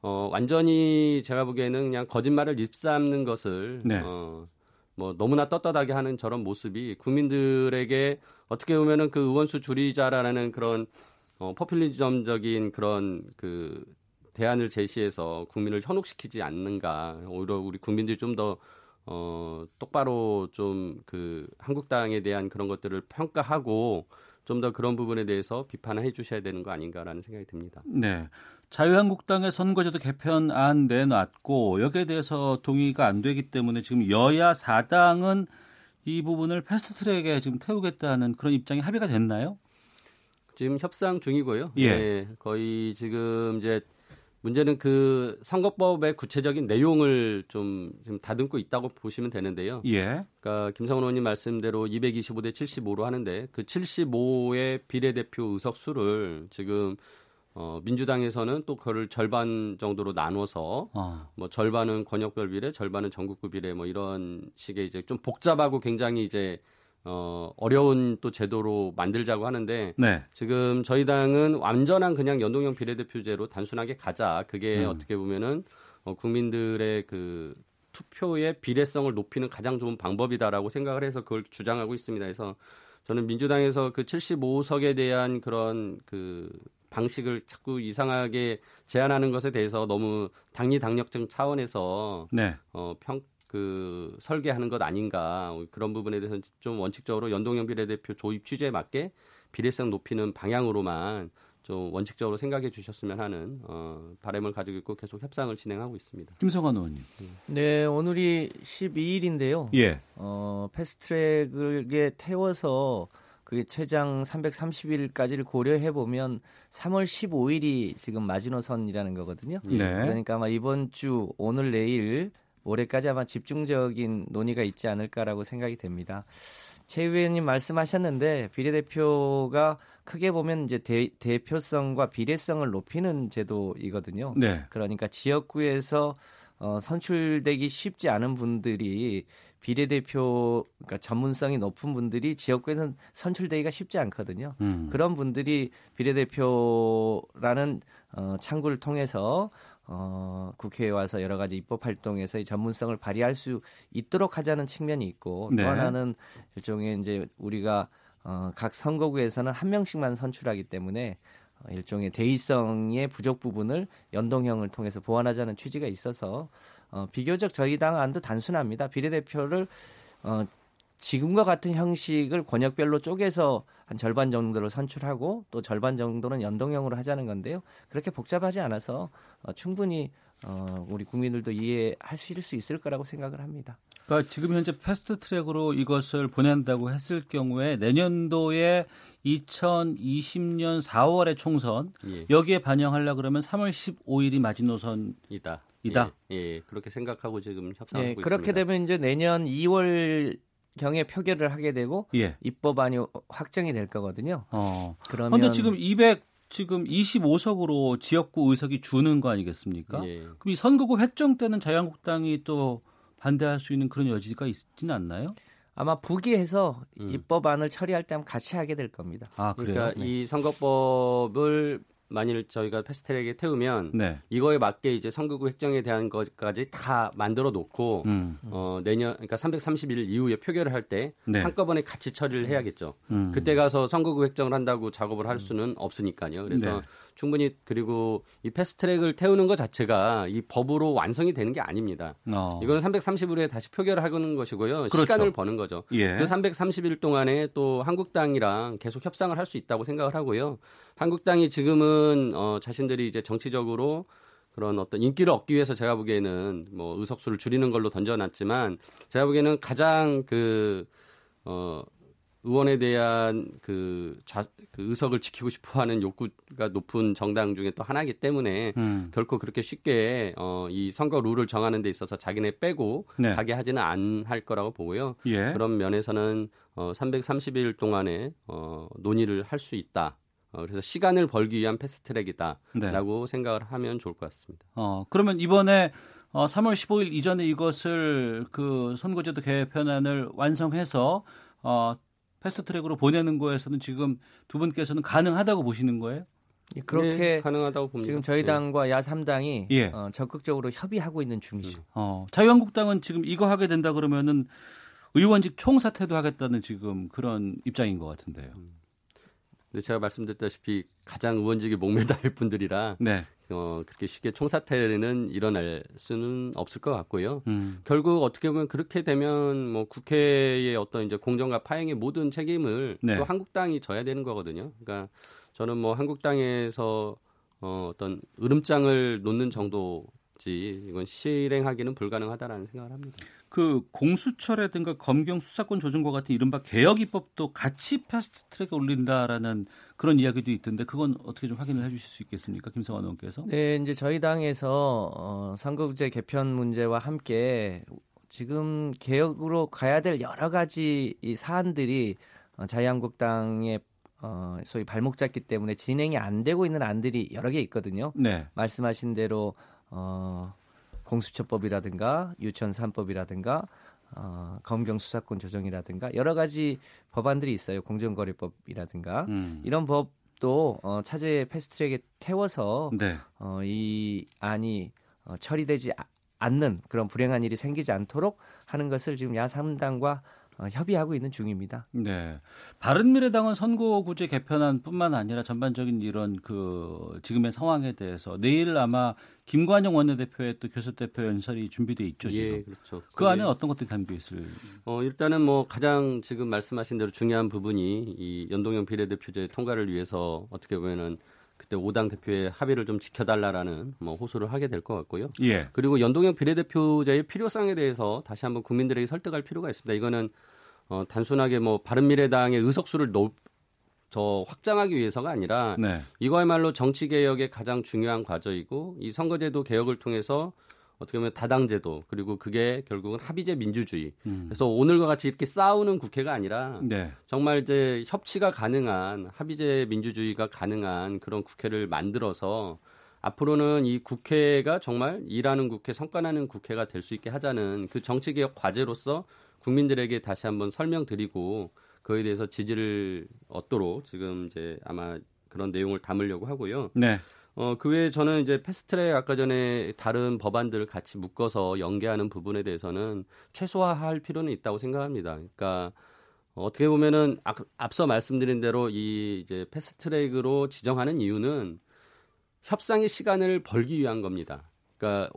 어, 완전히 제가 보기에는 그냥 거짓말을 입삼는 것을 네. 어, 뭐 너무나 떳떳하게 하는 저런 모습이 국민들에게 어떻게 보면은 그 의원수 줄이자라는 그런 어, 포퓰리즘적인 그런 그 대안을 제시해서 국민을 현혹시키지 않는가. 오히려 우리 국민들이 좀 더 어, 똑바로 좀 그 한국당에 대한 그런 것들을 평가하고 좀 더 그런 부분에 대해서 비판을 해 주셔야 되는 거 아닌가라는 생각이 듭니다. 네. 자유한국당의 선거제도 개편안 내놨고 여기에 대해서 동의가 안 되기 때문에 지금 여야 4당은 이 부분을 패스트트랙에 지금 태우겠다는 그런 입장이 합의가 됐나요? 지금 협상 중이고요. 예. 네, 거의 지금 이제 문제는 그 선거법의 구체적인 내용을 좀 지금 다듬고 있다고 보시면 되는데요. 예. 그러니까 김성원 의원님 말씀대로 225대 75로 하는데 그 75의 비례대표 의석 수를 지금 어, 민주당에서는 또 그걸 절반 정도로 나눠서 어. 뭐 절반은 권역별 비례, 절반은 전국구 비례 뭐 이런 식의 이제 좀 복잡하고 굉장히 이제 어, 어려운 또 제도로 만들자고 하는데 네. 지금 저희 당은 완전한 그냥 연동형 비례대표제로 단순하게 가자. 그게 음. 어떻게 보면은 어, 국민들의 그 투표의 비례성을 높이는 가장 좋은 방법이다라고 생각을 해서 그걸 주장하고 있습니다. 그래서 저는 민주당에서 그 75석에 대한 그런 그 방식을 자꾸 이상하게 제안하는 것에 대해서 너무 당리 당력증 차원에서 네. 어, 평, 그 설계하는 것 아닌가 그런 부분에 대해서 좀 원칙적으로 연동형 비례대표 조입 취지에 맞게 비례성 높이는 방향으로만 좀 원칙적으로 생각해 주셨으면 하는 어, 바람을 가지고 있고 계속 협상을 진행하고 있습니다. 김성환 의원님. 네, 오늘이 12일인데요. 예. 어, 패스트트랙에 태워서 그게 최장 330일까지를 고려해 보면 3월 15일이 지금 마지노선이라는 거거든요. 네. 그러니까 아마 이번 주 오늘 내일 올해까지 아마 집중적인 논의가 있지 않을까라고 생각이 됩니다. 최 의원님 말씀하셨는데 비례대표가 크게 보면 이제 대, 대표성과 비례성을 높이는 제도이거든요. 네. 그러니까 지역구에서 어, 선출되기 쉽지 않은 분들이 비례대표 그러니까 전문성이 높은 분들이 지역구에서 선출되기가 쉽지 않거든요. 음. 그런 분들이 비례대표라는 어, 창구를 통해서 어, 국회에 와서 여러 가지 입법 활동에서 이 전문성을 발휘할 수 있도록 하자는 측면이 있고 네. 또 하나는 일종의 이제 우리가 어, 각 선거구에서는 한 명씩만 선출하기 때문에 어, 일종의 대의성의 부족 부분을 연동형을 통해서 보완하자는 취지가 있어서 어, 비교적 저희 당 안도 단순합니다. 비례대표를 어, 지금과 같은 형식을 권역별로 쪼개서 한 절반 정도를 선출하고 또 절반 정도는 연동형으로 하자는 건데요. 그렇게 복잡하지 않아서 어, 충분히 어, 우리 국민들도 이해할 수 있을 거라고 생각을 합니다. 그러니까 지금 현재 패스트 트랙으로 이것을 보낸다고 했을 경우에 내년도에 2020년 4월에 총선 예. 여기에 반영하려 그러면 3월 15일이 마지노선 이다. 이다. 예, 예, 그렇게 생각하고 지금 협상하고 네, 있습니다. 그렇게 되면 이제 내년 2월 경에 표결을 하게 되고 예. 입법안이 확정이 될 거거든요. 어. 그러면 그런데 지금 200 지금 25석으로 지역구 의석이 주는 거 아니겠습니까? 예. 그럼 이 선거구 획정 때는 자유한국당이 또 반대할 수 있는 그런 여지가 있지는 않나요? 아마 부기해서 음. 입법안을 처리할 때 같이 하게 될 겁니다. 아, 그래요? 그러니까 네. 이 선거법을 만일 저희가 패스트트랙에 태우면 네. 이거에 맞게 이제 선거구 획정에 대한 것까지 다 만들어 놓고 음. 어 내년 그러니까 330일 이후에 표결을 할때 네. 한꺼번에 같이 처리를 해야겠죠. 음. 그때 가서 선거구 획정을 한다고 작업을 할 수는 없으니까요. 그래서 네. 충분히 그리고 이 패스트트랙을 태우는 것 자체가 이 법으로 완성이 되는 게 아닙니다. 어. 이거는 330일에 다시 표결을 하는 것이고요. 그렇죠. 시간을 버는 거죠. 예. 그 330일 동안에 또 한국당이랑 계속 협상을 할 수 있다고 생각을 하고요. 한국당이 지금은 어, 자신들이 이제 정치적으로 그런 어떤 인기를 얻기 위해서 제가 보기에는 뭐 의석수를 줄이는 걸로 던져놨지만 제가 보기에는 가장 그 어, 의원에 대한 그, 좌, 그 의석을 지키고 싶어하는 욕구가 높은 정당 중에 또 하나이기 때문에 음. 결코 그렇게 쉽게 어, 이 선거 룰을 정하는 데 있어서 자기네 빼고 네. 가게 하지는 않을 거라고 보고요. 예. 그런 면에서는 어, 330일 동안에 어, 논의를 할 수 있다. 어, 그래서 시간을 벌기 위한 패스트트랙이다라고 네. 생각을 하면 좋을 것 같습니다. 어, 그러면 이번에 어, 3월 15일 이전에 이것을 그 선거제도 개편안을 완성해서 어, 패스트트랙으로 보내는 거에서는 지금 두 분께서는 가능하다고 보시는 거예요? 그렇게 네, 가능하다고 봅니다. 지금 저희 네. 당과 야3당이 예. 어, 적극적으로 협의하고 있는 중이죠. 어, 자유한국당은 지금 이거 하게 된다 그러면은 의원직 총사퇴도 하겠다는 지금 그런 입장인 것 같은데요. 근데 제가 말씀드렸다시피 가장 의원직에 목매달 *laughs* 분들이라 네. 어, 그렇게 쉽게 총사퇴는 일어날 수는 없을 것 같고요. 음. 결국 어떻게 보면 그렇게 되면 뭐 국회의 어떤 이제 공정과 파행의 모든 책임을 네. 또 한국당이 져야 되는 거거든요. 그러니까 저는 뭐 한국당에서 어, 어떤 으름장을 놓는 정도지 이건 실행하기는 불가능하다라는 생각을 합니다. 그 공수처라든가 검경 수사권 조정과 같은 이른바 개혁 입법도 같이 패스트 트랙에 올린다라는 그런 이야기도 있던데 그건 어떻게 좀 확인을 해주실 수 있겠습니까, 김성환 의원께서? 네, 이제 저희 당에서 어, 선거구제 개편 문제와 함께 지금 개혁으로 가야 될 여러 가지 이 사안들이 어, 자유한국당의 어, 소위 발목 잡기 때문에 진행이 안 되고 있는 안들이 여러 개 있거든요. 네. 말씀하신 대로 어, 공수처법이라든가 유치원 3법이라든가 어, 검경 수사권 조정이라든가 여러 가지 법안들이 있어요. 공정거래법이라든가 음. 이런 법도 어, 차제 패스트트랙에 태워서 네. 어, 이 안이 어, 처리되지 아- 않는 그런 불행한 일이 생기지 않도록 하는 것을 지금 야 3당과 어, 협의하고 있는 중입니다. 네. 바른미래당은 선거구제 개편안뿐만 아니라 전반적인 이런 그 지금의 상황에 대해서 내일 아마 김관영 원내대표의 또 교섭대표 연설이 준비돼 있죠 지금. 예, 그렇죠. 그 안에 어떤 것들이 담겨 있을? 어, 일단은 뭐 가장 지금 말씀하신 대로 중요한 부분이 이 연동형 비례대표제 통과를 위해서 어떻게 보면은 그때 5당 대표의 합의를 좀 지켜달라라는 뭐 호소를 하게 될 것 같고요. 예. 그리고 연동형 비례대표제의 필요성에 대해서 다시 한번 국민들에게 설득할 필요가 있습니다. 이거는 어, 단순하게 뭐 바른미래당의 의석수를 높, 더 확장하기 위해서가 아니라 네. 이거야말로 정치 개혁의 가장 중요한 과정이고 이 선거제도 개혁을 통해서 어떻게 보면 다당제도 그리고 그게 결국은 합의제 민주주의. 음. 그래서 오늘과 같이 이렇게 싸우는 국회가 아니라 네. 정말 이제 협치가 가능한 합의제 민주주의가 가능한 그런 국회를 만들어서 앞으로는 이 국회가 정말 일하는 국회, 성과나는 국회가 될 수 있게 하자는 그 정치개혁 과제로서 국민들에게 다시 한번 설명드리고 그에 대해서 지지를 얻도록 지금 이제 아마 그런 내용을 담으려고 하고요. 네. 어, 그 외에 저는 이제 패스트트랙 아까 전에 다른 법안들을 같이 묶어서 연계하는 부분에 대해서는 최소화할 필요는 있다고 생각합니다. 그러니까 어떻게 보면은 앞, 앞서 말씀드린 대로 이 이제 패스트트랙으로 지정하는 이유는 협상의 시간을 벌기 위한 겁니다. 그러니까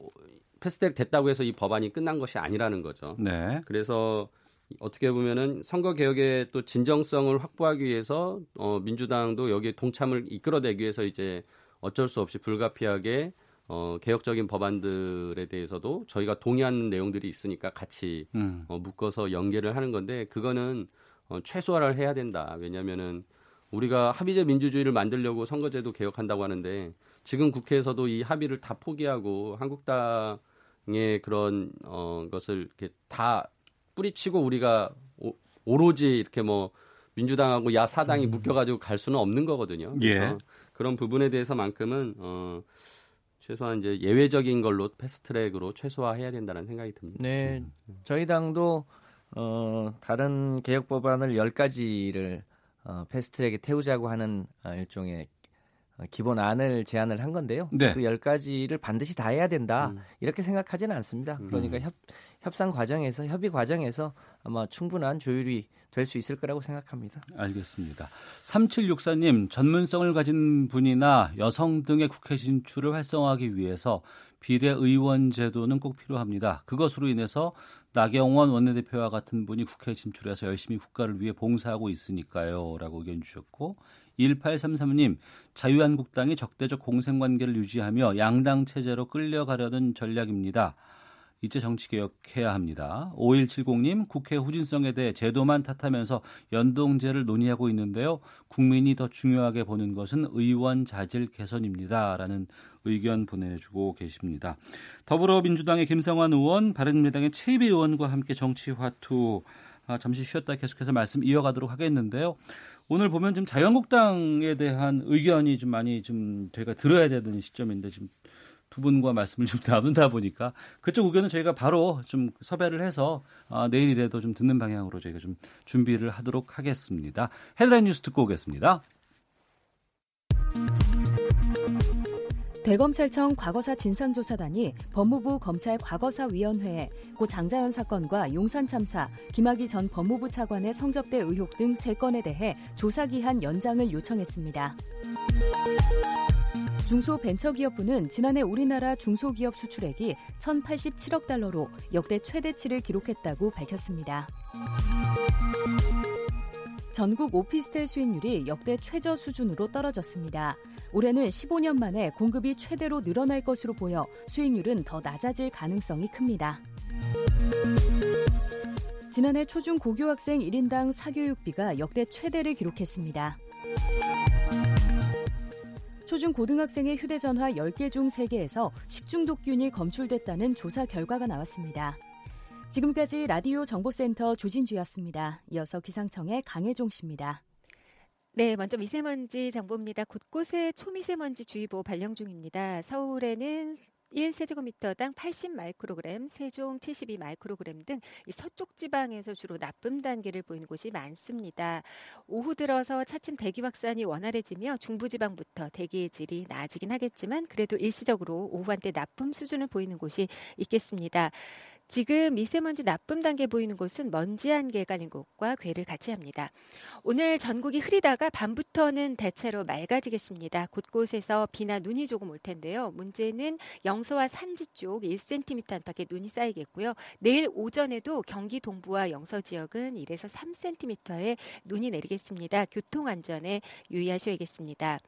패스트트랙 됐다고 해서 이 법안이 끝난 것이 아니라는 거죠. 네. 그래서 어떻게 보면은 선거 개혁의 또 진정성을 확보하기 위해서 어, 민주당도 여기에 동참을 이끌어내기 위해서 이제 어쩔 수 없이 불가피하게 어, 개혁적인 법안들에 대해서도 저희가 동의하는 내용들이 있으니까 같이 음. 어, 묶어서 연계를 하는 건데 그거는 어, 최소화를 해야 된다. 왜냐하면은 우리가 합의제 민주주의를 만들려고 선거제도 개혁한다고 하는데 지금 국회에서도 이 합의를 다 포기하고 한국당 의 그런 어, 것을 이렇게 다 뿌리치고 우리가 오, 오로지 이렇게 뭐 민주당하고 야 사당이 음. 묶여가지고 갈 수는 없는 거거든요. 그래서 예. 그런 부분에 대해서만큼은 어, 최소한 이제 예외적인 걸로 패스트트랙으로 최소화해야 된다는 생각이 듭니다. 네, 음. 저희 당도 어, 다른 개혁 법안을 10가지를 어, 패스트트랙에 태우자고 하는 어, 일종의 어, 기본 안을 제안을 한 건데요. 네. 그 10가지를 반드시 다 해야 된다. 음. 이렇게 생각하지는 않습니다. 그러니까 음. 협, 협상 과정에서 협의 과정에서 아마 충분한 조율이 될 수 있을 거라고 생각합니다. 알겠습니다. 3764님, 전문성을 가진 분이나 여성 등의 국회 진출을 활성화하기 위해서 비례 의원 제도는 꼭 필요합니다. 그것으로 인해서 나경원 원내대표와 같은 분이 국회 진출해서 열심히 국가를 위해 봉사하고 있으니까요. 라고 의견 주셨고 1833님, 자유한국당이 적대적 공생관계를 유지하며 양당 체제로 끌려가려는 전략입니다. 이제 정치 개혁해야 합니다. 5170님 국회 후진성에 대해 제도만 탓하면서 연동제를 논의하고 있는데요. 국민이 더 중요하게 보는 것은 의원 자질 개선입니다라는 의견 보내주고 계십니다. 더불어민주당의 김성환 의원, 바른미래당의 최이배 의원과 함께 정치 화투 아, 잠시 쉬었다 계속해서 말씀 이어가도록 하겠는데요. 오늘 보면 좀 자유한국당에 대한 의견이 좀 많이 좀 저희가 들어야 되는 시점인데 지금 두 분과 말씀을 좀 *laughs* 나눈다 보니까 그쪽 의견은 저희가 바로 좀 섭외를 해서 어, 내일이라도 좀 듣는 방향으로 저희가 좀 준비를 하도록 하겠습니다. 헤드라인 뉴스 듣고 오겠습니다. 대검찰청 과거사 진상조사단이 법무부 검찰 과거사위원회에 고 장자연 사건과 용산 참사, 김학의 전 법무부 차관의 성접대 의혹 등 3건에 대해 조사기한 연장을 요청했습니다. 중소벤처기업부는 지난해 우리나라 중소기업 수출액이 1,087억 달러로 역대 최대치를 기록했다고 밝혔습니다. 전국 오피스텔 수익률이 역대 최저 수준으로 떨어졌습니다. 올해는 15년 만에 공급이 최대로 늘어날 것으로 보여 수익률은 더 낮아질 가능성이 큽니다. 지난해 초중 고교 학생 1인당 사교육비가 역대 최대를 기록했습니다. 초중 고등학생의 휴대전화 10개 중 3개에서 식중독균이 검출됐다는 조사 결과가 나왔습니다. 지금까지 라디오 정보센터 조진주였습니다. 이어서 기상청의 강혜종 씨입니다. 네, 먼저 미세먼지 정보입니다. 곳곳에 초미세먼지 주의보 발령 중입니다. 서울에는 1세제곱미터당 80 마이크로그램, 세종 72 마이크로그램 등 서쪽 지방에서 주로 나쁨 단계를 보이는 곳이 많습니다. 오후 들어서 차츰 대기 확산이 원활해지며 중부 지방부터 대기의 질이 나아지긴 하겠지만 그래도 일시적으로 오후 한때 나쁨 수준을 보이는 곳이 있겠습니다. 지금 미세먼지 나쁨 단계 보이는 곳은 먼지 안개가 는 곳과 괴를 같이 합니다. 오늘 전국이 흐리다가 밤부터는 대체로 맑아지겠습니다. 곳곳에서 비나 눈이 조금 올 텐데요. 문제는 영서와 산지 쪽 1cm 안팎의 눈이 쌓이겠고요. 내일 오전에도 경기 동부와 영서 지역은 1에서 3cm의 눈이 내리겠습니다. 교통 안전에 유의하셔야겠습니다.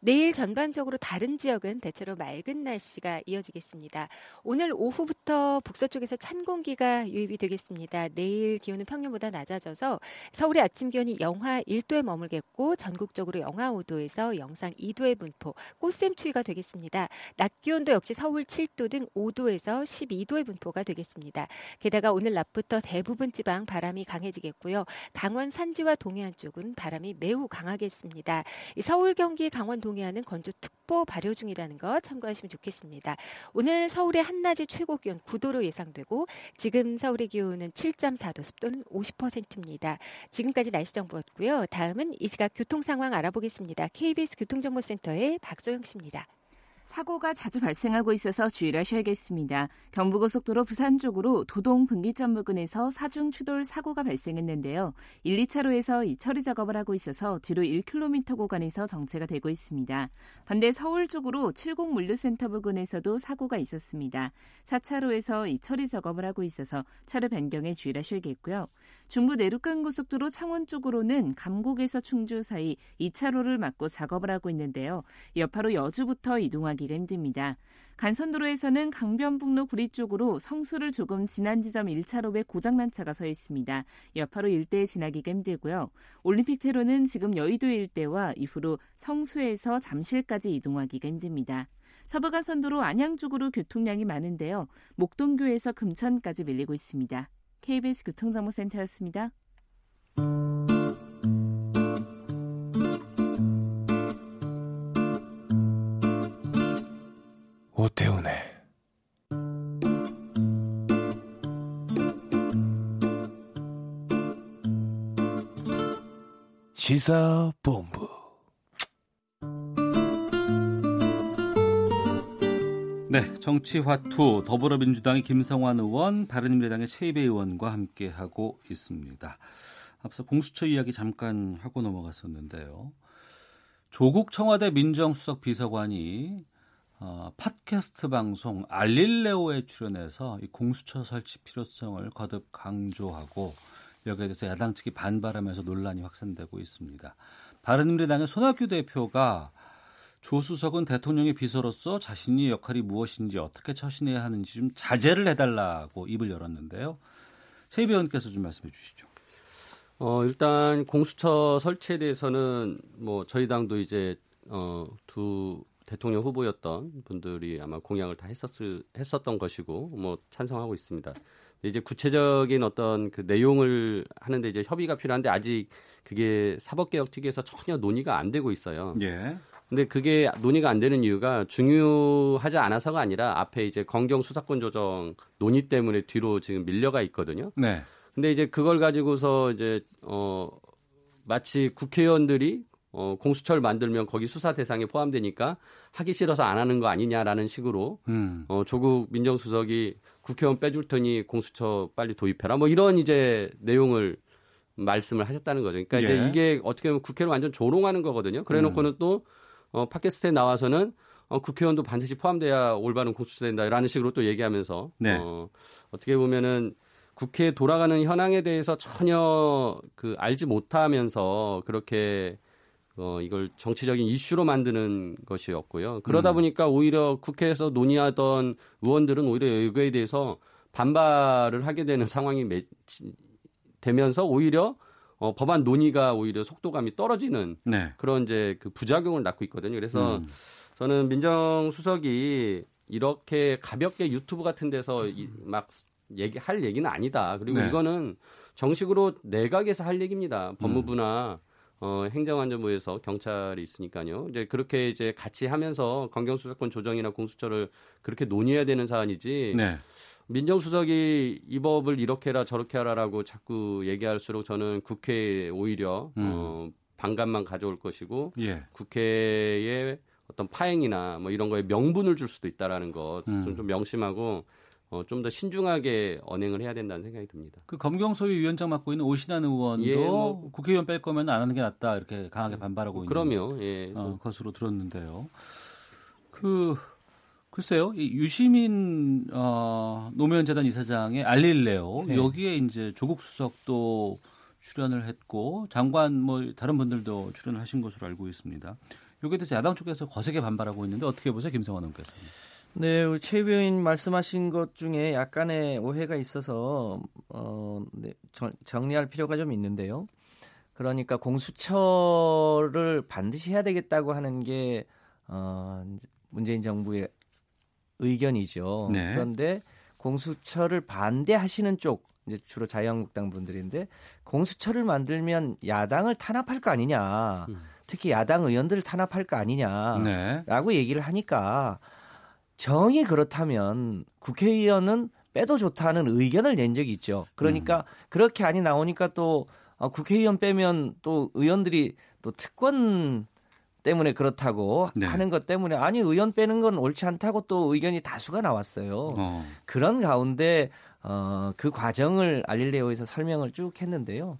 내일 전반적으로 다른 지역은 대체로 맑은 날씨가 이어지겠습니다. 오늘 오후부터 북서쪽에서 찬 공기가 유입이 되겠습니다. 내일 기온은 평년보다 낮아져서 서울의 아침 기온이 영하 1도에 머물겠고 전국적으로 영하 5도에서 영상 2도의 분포, 꽃샘 추위가 되겠습니다. 낮 기온도 역시 서울 7도 등 5도에서 12도의 분포가 되겠습니다. 게다가 오늘 낮부터 대부분 지방 바람이 강해지겠고요. 강원 산지와 동해안 쪽은 바람이 매우 강하겠습니다. 서울, 경기, 강원, 동해안은 건조 특보 발효 중이라는 거 참고하시면 좋겠습니다. 오늘 서울의 한낮의 최고 기온 9도로 예상되고 있고 지금 서울의 기온은 7.4도, 습도는 50%입니다. 지금까지 날씨 정보였고요. 다음은 이 시각 교통 상황 알아보겠습니다. KBS 교통정보센터의 박소영 씨입니다. 사고가 자주 발생하고 있어서 주의를 하셔야겠습니다. 경부고속도로 부산 쪽으로 도동 분기점 부근에서 사중 추돌 사고가 발생했는데요. 1, 2차로에서 이 처리 작업을 하고 있어서 뒤로 1km 구간에서 정체가 되고 있습니다. 반대 서울 쪽으로 70 물류센터 부근에서도 사고가 있었습니다. 4차로에서 이 처리 작업을 하고 있어서 차로 변경에 주의를 하셔야겠고요. 중부 내륙간 고속도로 창원 쪽으로는 감곡에서 충주 사이 2차로를 막고 작업을 하고 있는데요. 여파로 여주부터 이동하기가 힘듭니다. 간선도로에서는 강변북로 구리 쪽으로 성수를 조금 지난 지점 1차로에 고장난 차가 서 있습니다. 여파로 일대에 지나기가 힘들고요. 올림픽대로는 지금 여의도 일대와 이후로 성수에서 잠실까지 이동하기가 힘듭니다. 서부간선도로 안양 쪽으로 교통량이 많은데요. 목동교에서 금천까지 밀리고 있습니다. KBS 교통정보센터였습니다. 오태훈의 시사본부 정치화투 더불어민주당의 김성환 의원, 바른미래당의 최이배 의원과 함께 하고 있습니다. 앞서 공수처 이야기 잠깐 하고 넘어갔었는데요. 조국 청와대 민정수석 비서관이 어, 팟캐스트 방송 알릴레오에 출연해서 이 공수처 설치 필요성을 거듭 강조하고 여기에 대해서 야당 측이 반발하면서 논란이 확산되고 있습니다. 바른미래당의 손학규 대표가 조수석은 대통령의 비서로서 자신의 역할이 무엇인지 어떻게 처신해야 하는지 좀 자제를 해달라고 입을 열었는데요. 최 의원께서 좀 말씀해 주시죠. 어, 일단 공수처 설치에 대해서는 뭐 저희 당도 이제 어, 두 대통령 후보였던 분들이 아마 공약을 다 했었을 했었던 것이고 뭐 찬성하고 있습니다. 이제 구체적인 어떤 그 내용을 하는데 이제 협의가 필요한데 아직 그게 사법개혁 특위에서 전혀 논의가 안 되고 있어요. 예. 근데 그게 논의가 안 되는 이유가 중요하지 않아서가 아니라 앞에 이제 검경 수사권 조정 논의 때문에 뒤로 지금 밀려가 있거든요. 네. 근데 이제 그걸 가지고서 이제 어 마치 국회의원들이 어 공수처를 만들면 거기 수사 대상에 포함되니까 하기 싫어서 안 하는 거 아니냐라는 식으로 음. 어 조국 민정수석이 국회의원 빼줄 테니 공수처 빨리 도입해라 뭐 이런 이제 내용을 말씀을 하셨다는 거죠. 그러니까 이제 예. 이게 어떻게 보면 국회를 완전 조롱하는 거거든요. 그래 놓고는 음. 또 어, 팟캐스트에 나와서는 어, 국회의원도 반드시 포함돼야 올바른 공수처 된다라는 식으로 또 얘기하면서 네. 어, 어떻게 보면은 국회에 돌아가는 현황에 대해서 전혀 그 알지 못하면서 그렇게 어, 이걸 정치적인 이슈로 만드는 것이었고요. 그러다 음. 보니까 오히려 국회에서 논의하던 의원들은 오히려 이거에 대해서 반발을 하게 되는 상황이 매, 되면서 오히려 어, 법안 논의가 오히려 속도감이 떨어지는 네. 그런 이제 그 부작용을 낳고 있거든요. 그래서 음. 저는 민정수석이 이렇게 가볍게 유튜브 같은 데서 이- 막 얘기 할 얘기는 아니다. 그리고 네. 이거는 정식으로 내각에서 할 얘기입니다. 법무부나 어, 행정안전부에서 경찰이 있으니까요. 이제 그렇게 이제 같이 하면서 검경수사권 조정이나 공수처를 그렇게 논의해야 되는 사안이지. 네. 민정수석이 이 법을 이렇게 해라 저렇게 하라라고 자꾸 얘기할수록 저는 국회에 오히려 음. 어, 반감만 가져올 것이고 예. 국회의 어떤 파행이나 뭐 이런 거에 명분을 줄 수도 있다라는 것좀 음. 좀 명심하고 어, 좀 더 신중하게 언행을 해야 된다는 생각이 듭니다. 그 검경소위 위원장 맡고 있는 오신환 의원도 예, 뭐. 국회의원 뺄 거면 안 하는 게 낫다 이렇게 강하게 반발하고 있는 그럼요. 예. 어, 것으로 들었는데요. 그 글쎄요, 이 유시민 어, 노무현 재단 이사장의 알릴레오 네. 여기에 이제 조국 수석도 출연을 했고 장관 뭐 다른 분들도 출연을 하신 것으로 알고 있습니다. 여기에 대해서 야당 쪽에서 거세게 반발하고 있는데 어떻게 보세요, 김성환 의원께서는? 네, 우리 최 의원님 말씀하신 것 중에 약간의 오해가 있어서 어, 네, 정, 정리할 필요가 좀 있는데요. 그러니까 공수처를 반드시 해야 되겠다고 하는 게 어, 문재인 정부의 의견이죠. 네. 그런데 공수처를 반대하시는 쪽 이제 주로 자유한국당 분들인데 공수처를 만들면 야당을 탄압할 거 아니냐. 특히 야당 의원들을 탄압할 거 아니냐. 네. 라고 얘기를 하니까 정이 그렇다면 국회의원은 빼도 좋다는 의견을 낸 적이 있죠. 그러니까 그렇게 안이 나오니까 또 어, 국회의원 빼면 또 의원들이 또 특권 때문에 그렇다고 네. 하는 것 때문에 아니 의원 빼는 건 옳지 않다고 또 의견이 다수가 나왔어요. 어. 그런 가운데 어, 그 과정을 알릴레오에서 설명을 쭉 했는데요.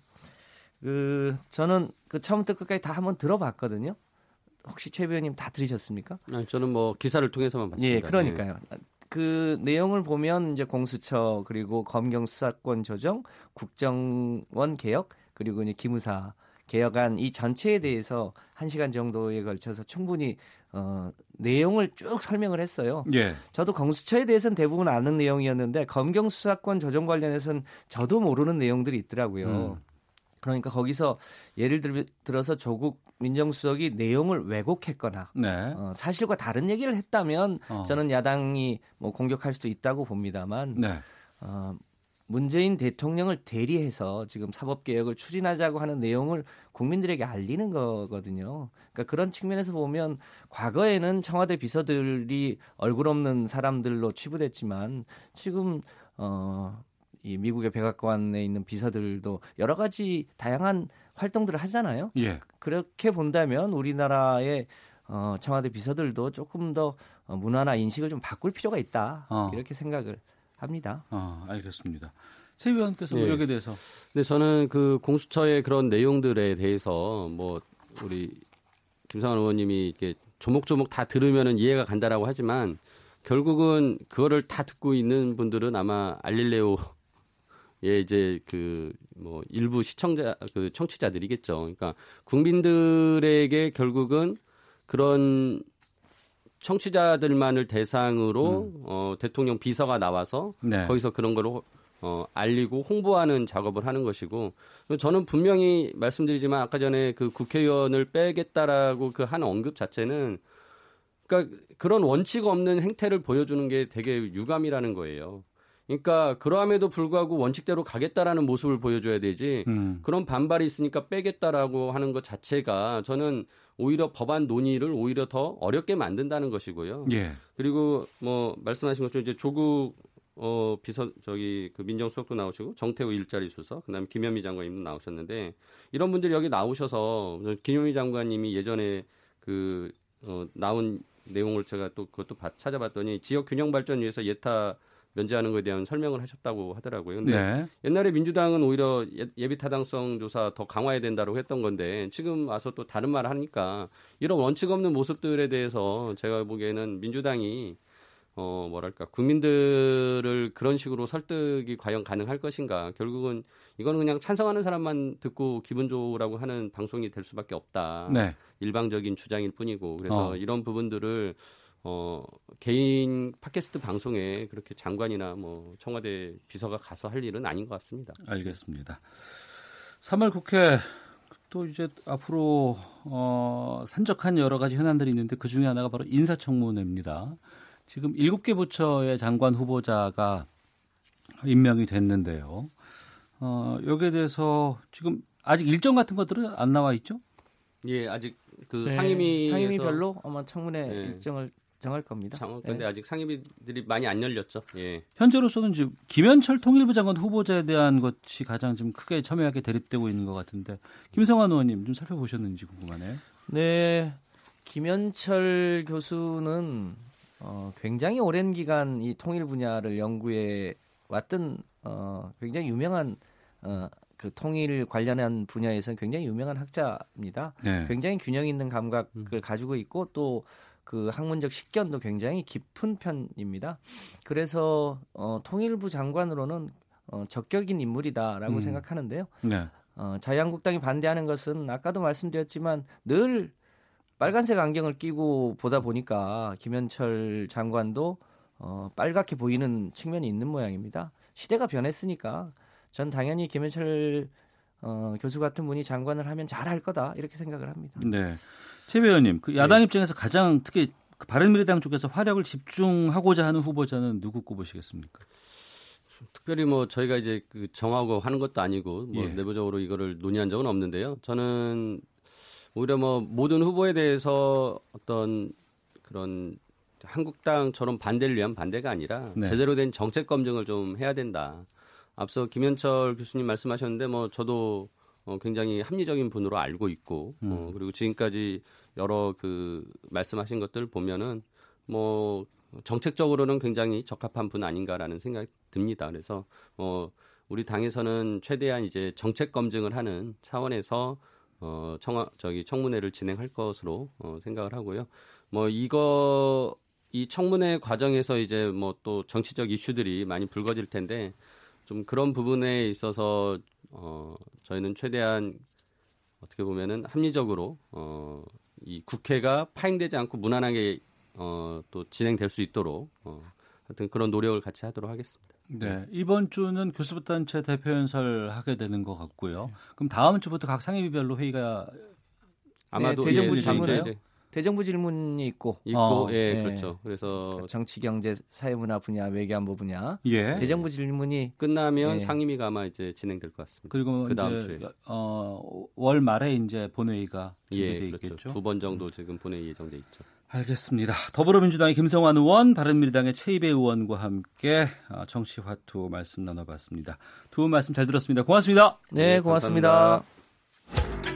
그 저는 그 처음부터 끝까지 다 한번 들어봤거든요. 혹시 최 의원님 다 들으셨습니까? 아니, 저는 뭐 기사를 통해서만 봤습니다. 예, 그러니까요. 그 내용을 보면 이제 공수처 그리고 검경 수사권 조정, 국정원 개혁 그리고 이제 기무사 개혁안 이 전체에 대해서 한 시간 정도에 걸쳐서 충분히 어 내용을 쭉 설명을 했어요. 예. 저도 공수처에 대해서는 대부분 아는 내용이었는데 검경 수사권 조정 관련해서는 저도 모르는 내용들이 있더라고요. 음. 그러니까 거기서 예를 들, 들어서 조국 민정수석이 내용을 왜곡했거나 네. 어, 사실과 다른 얘기를 했다면 어. 저는 야당이 뭐 공격할 수도 있다고 봅니다만 네. 어, 문재인 대통령을 대리해서 지금 사법 개혁을 추진하자고 하는 내용을 국민들에게 알리는 거거든요. 그러니까 그런 측면에서 보면 과거에는 청와대 비서들이 얼굴 없는 사람들로 취부됐지만 지금 어, 이 미국의 백악관에 있는 비서들도 여러 가지 다양한 활동들을 하잖아요. 예. 그렇게 본다면 우리나라의 어, 청와대 비서들도 조금 더 어, 문화나 인식을 좀 바꿀 필요가 있다. 어. 이렇게 생각을 합니다. 아, 알겠습니다. 최 의원께서 뭐 예. 여기에 대해서 근데 저는 그 공수처의 그런 내용들에 대해서 뭐 우리 김상환 의원님이 이렇게 조목조목 다 들으면은 이해가 간다라고 하지만 결국은 그거를 다 듣고 있는 분들은 아마 알릴레오 예 이제 그 뭐 일부 시청자 그 청취자들이겠죠. 그러니까 국민들에게 결국은 그런 청취자들만을 대상으로 어 대통령 비서가 나와서 네. 거기서 그런 호- 어 알리고 홍보하는 작업을 하는 것이고 저는 분명히 말씀드리지만 아까 전에 그 국회의원을 빼겠다라고 그 한 언급 자체는 그러니까 그런 원칙 없는 행태를 보여주는 게 되게 유감이라는 거예요. 그러니까 그러함에도 불구하고 원칙대로 가겠다라는 모습을 보여줘야 되지 음. 그런 반발이 있으니까 빼겠다라고 하는 것 자체가 저는 오히려 법안 논의를 오히려 더 어렵게 만든다는 것이고요. 예. 그리고 뭐 말씀하신 것처럼 이제 조국 어 비서 저기 그 민정수석도 나오시고 정태우 일자리 수석 그다음에 김현미 장관님도 나오셨는데 이런 분들이 여기 나오셔서 김현미 장관님이 예전에 그 어, 나온 내용을 제가 또 그것도 봐- 찾아봤더니 지역 균형 발전 위해서 예타 면제하는 것에 대한 설명을 하셨다고 하더라고요. 근데 네. 옛날에 민주당은 오히려 예- 예비 타당성 조사 더 강화해야 된다고 했던 건데 지금 와서 또 다른 말을 하니까 이런 원칙 없는 모습들에 대해서 제가 보기에는 민주당이 어 뭐랄까 국민들을 그런 식으로 설득이 과연 가능할 것인가 결국은 이거는 그냥 찬성하는 사람만 듣고 기분 좋으라고 하는 방송이 될 수밖에 없다 네. 일방적인 주장일 뿐이고 그래서 어. 이런 부분들을 어 개인 팟캐스트 방송에 그렇게 장관이나 뭐 청와대 비서가 가서 할 일은 아닌 것 같습니다. 알겠습니다. 3월 국회 또 이제 앞으로 어, 산적한 여러 가지 현안들이 있는데 그 중에 하나가 바로 인사청문회입니다. 지금 7개 부처의 장관 후보자가 임명이 됐는데요. 어, 여기에 대해서 지금 아직 일정 같은 것들은 안 나와 있죠? 예, 아직 그 네, 상임위 상임위별로 아마 청문회 네. 일정을 정할 겁니다. 장, 네. 근데 아직 상임위들이 많이 안 열렸죠. 예. 현재로서는 지금 김현철 통일부 장관 후보자에 대한 것이 가장 좀 크게 첨예하게 대립되고 있는 것 같은데 김성환 의원님 좀 살펴보셨는지 궁금하네요. 네, 김현철 교수는 어, 굉장히 오랜 기간 이 통일 분야를 연구해 왔던 어, 굉장히 유명한 어, 그 통일 관련한 분야에서는 굉장히 유명한 학자입니다. 네. 굉장히 균형 있는 감각을 가지고 있고 또 그 학문적 식견도 굉장히 깊은 편입니다. 그래서 어, 통일부 장관으로는 어, 적격인 인물이다라고 음. 생각하는데요. 네. 어, 자유한국당이 반대하는 것은 아까도 말씀드렸지만 늘 빨간색 안경을 끼고 보다 보니까 김현철 장관도 어, 빨갛게 보이는 측면이 있는 모양입니다. 시대가 변했으니까 전 당연히 김현철 어, 교수 같은 분이 장관을 하면 잘할 거다 이렇게 생각을 합니다. 네. 최 의원님, 그 야당 입장에서 가장 특히 그 바른미래당 쪽에서 화력을 집중하고자 하는 후보자는 누구 꼽으시겠습니까? 특별히 뭐 저희가 이제 그 정하고 하는 것도 아니고 뭐 예. 내부적으로 이거를 논의한 적은 없는데요. 저는 오히려 뭐 모든 후보에 대해서 어떤 그런 한국당처럼 반대를 위한 반대가 아니라 네. 제대로 된 정책 검증을 좀 해야 된다. 앞서 김현철 교수님 말씀하셨는데 뭐 저도 어, 굉장히 합리적인 분으로 알고 있고 어, 그리고 지금까지 여러 그 말씀하신 것들 보면은 뭐 정책적으로는 굉장히 적합한 분 아닌가라는 생각이 듭니다. 그래서 어 우리 당에서는 최대한 이제 정책 검증을 하는 차원에서 어 청와 저기 청문회를 진행할 것으로 어 생각을 하고요. 뭐 이거 이 청문회 과정에서 이제 뭐 또 정치적 이슈들이 많이 불거질 텐데 좀 그런 부분에 있어서 어 저희는 최대한 어떻게 보면은 합리적으로 어 이 국회가 파행되지 않고 무난하게 어 또 진행될 수 있도록 어 하여튼 그런 노력을 같이 하도록 하겠습니다. 네. 이번 주는 교수단체 대표 연설 하게 되는 것 같고요. 그럼 다음 주부터 각 상임위별로 회의가 아마도 네, 대정부 예, 이제 대정부 질문이 있고 있고 어, 예 네. 그렇죠. 그래서 정치 경제 사회문화 분야 외교안보 분야 예. 대정부 질문이 끝나면 예. 상임위가 아마 이제 진행될 것 같습니다. 그리고 그 다음 이제 주에 어, 월 말에 이제 본회의가 준비돼 예 그렇죠. 있겠죠. 두 번 정도 지금 본회의 예정돼 있죠. 알겠습니다. 더불어민주당의 김성환 의원, 바른미래당의 최이배 의원과 함께 어, 정치화투 말씀 나눠봤습니다. 두 분 말씀 잘 들었습니다. 고맙습니다. 네, 고맙습니다. 감사합니다.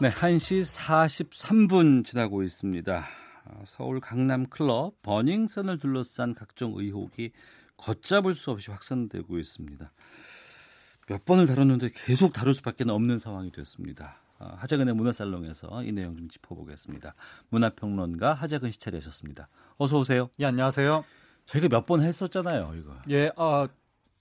네, 1시 43분 지나고 있습니다. 아, 서울 강남 클럽 버닝썬을 둘러싼 각종 의혹이 걷잡을 수 없이 확산되고 있습니다. 몇 번을 다뤘는데 계속 다룰 수밖에 없는 상황이 됐습니다. 아, 하재근의 문화살롱에서 이 내용 좀 짚어보겠습니다. 문화평론가 하재근 씨 차례하셨습니다. 어서 오세요. 예, 안녕하세요. 저희가 몇 번 했었잖아요, 이거. 예, 아,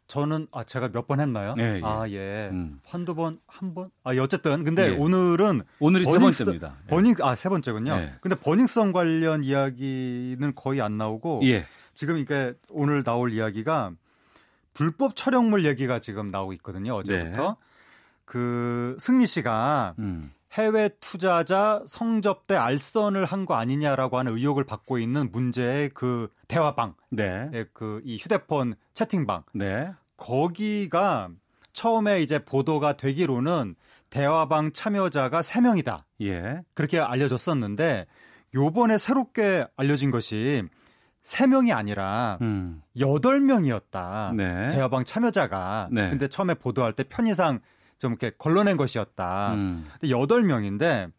저는 아 제가 몇 번 했나요? 예, 예. 아 예, 음. 한두 번, 한 번. 아 예, 어쨌든 근데 예. 오늘은 오늘이 세 버닝썬- 번째입니다. 예. 버닝 아 세 번째군요. 예. 근데 버닝썬 관련 이야기는 거의 안 나오고 예. 지금 이게 오늘 나올 이야기가 불법 촬영물 얘기가 지금 나오고 있거든요. 어제부터 네. 그 승리 씨가 음. 해외 투자자 성접대 알선을 한 거 아니냐라고 하는 의혹을 받고 있는 문제의 그 대화방, 네. 그이 휴대폰 채팅방, 네. 거기가 처음에 이제 보도가 되기로는 대화방 참여자가 3명이다. 예. 그렇게 알려졌었는데 요번에 새롭게 알려진 것이 3명이 아니라 음. 8명이었다. 네. 대화방 참여자가. 네. 근데 처음에 보도할 때 편의상 좀 이렇게 걸러낸 것이었다. 음. 근데 8명인데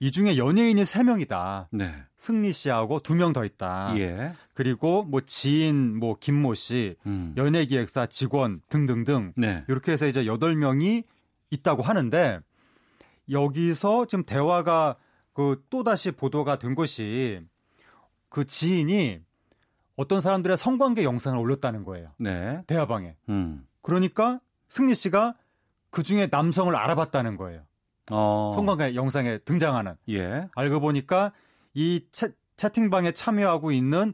이 중에 연예인이 3명이다. 네. 승리 씨하고 2명 더 있다. 예. 그리고 뭐 지인 뭐 김모 씨, 음. 연예 기획사 직원 등등등 네. 이렇게 해서 이제 8명이 있다고 하는데 여기서 지금 대화가 그 또다시 보도가 된 것이 그 지인이 어떤 사람들의 성관계 영상을 올렸다는 거예요. 네. 대화방에. 음. 그러니까 승리 씨가 그 중에 남성을 알아봤다는 거예요. 어. 성관계 영상에 등장하는. 예. 알고 보니까 이 채, 채팅방에 참여하고 있는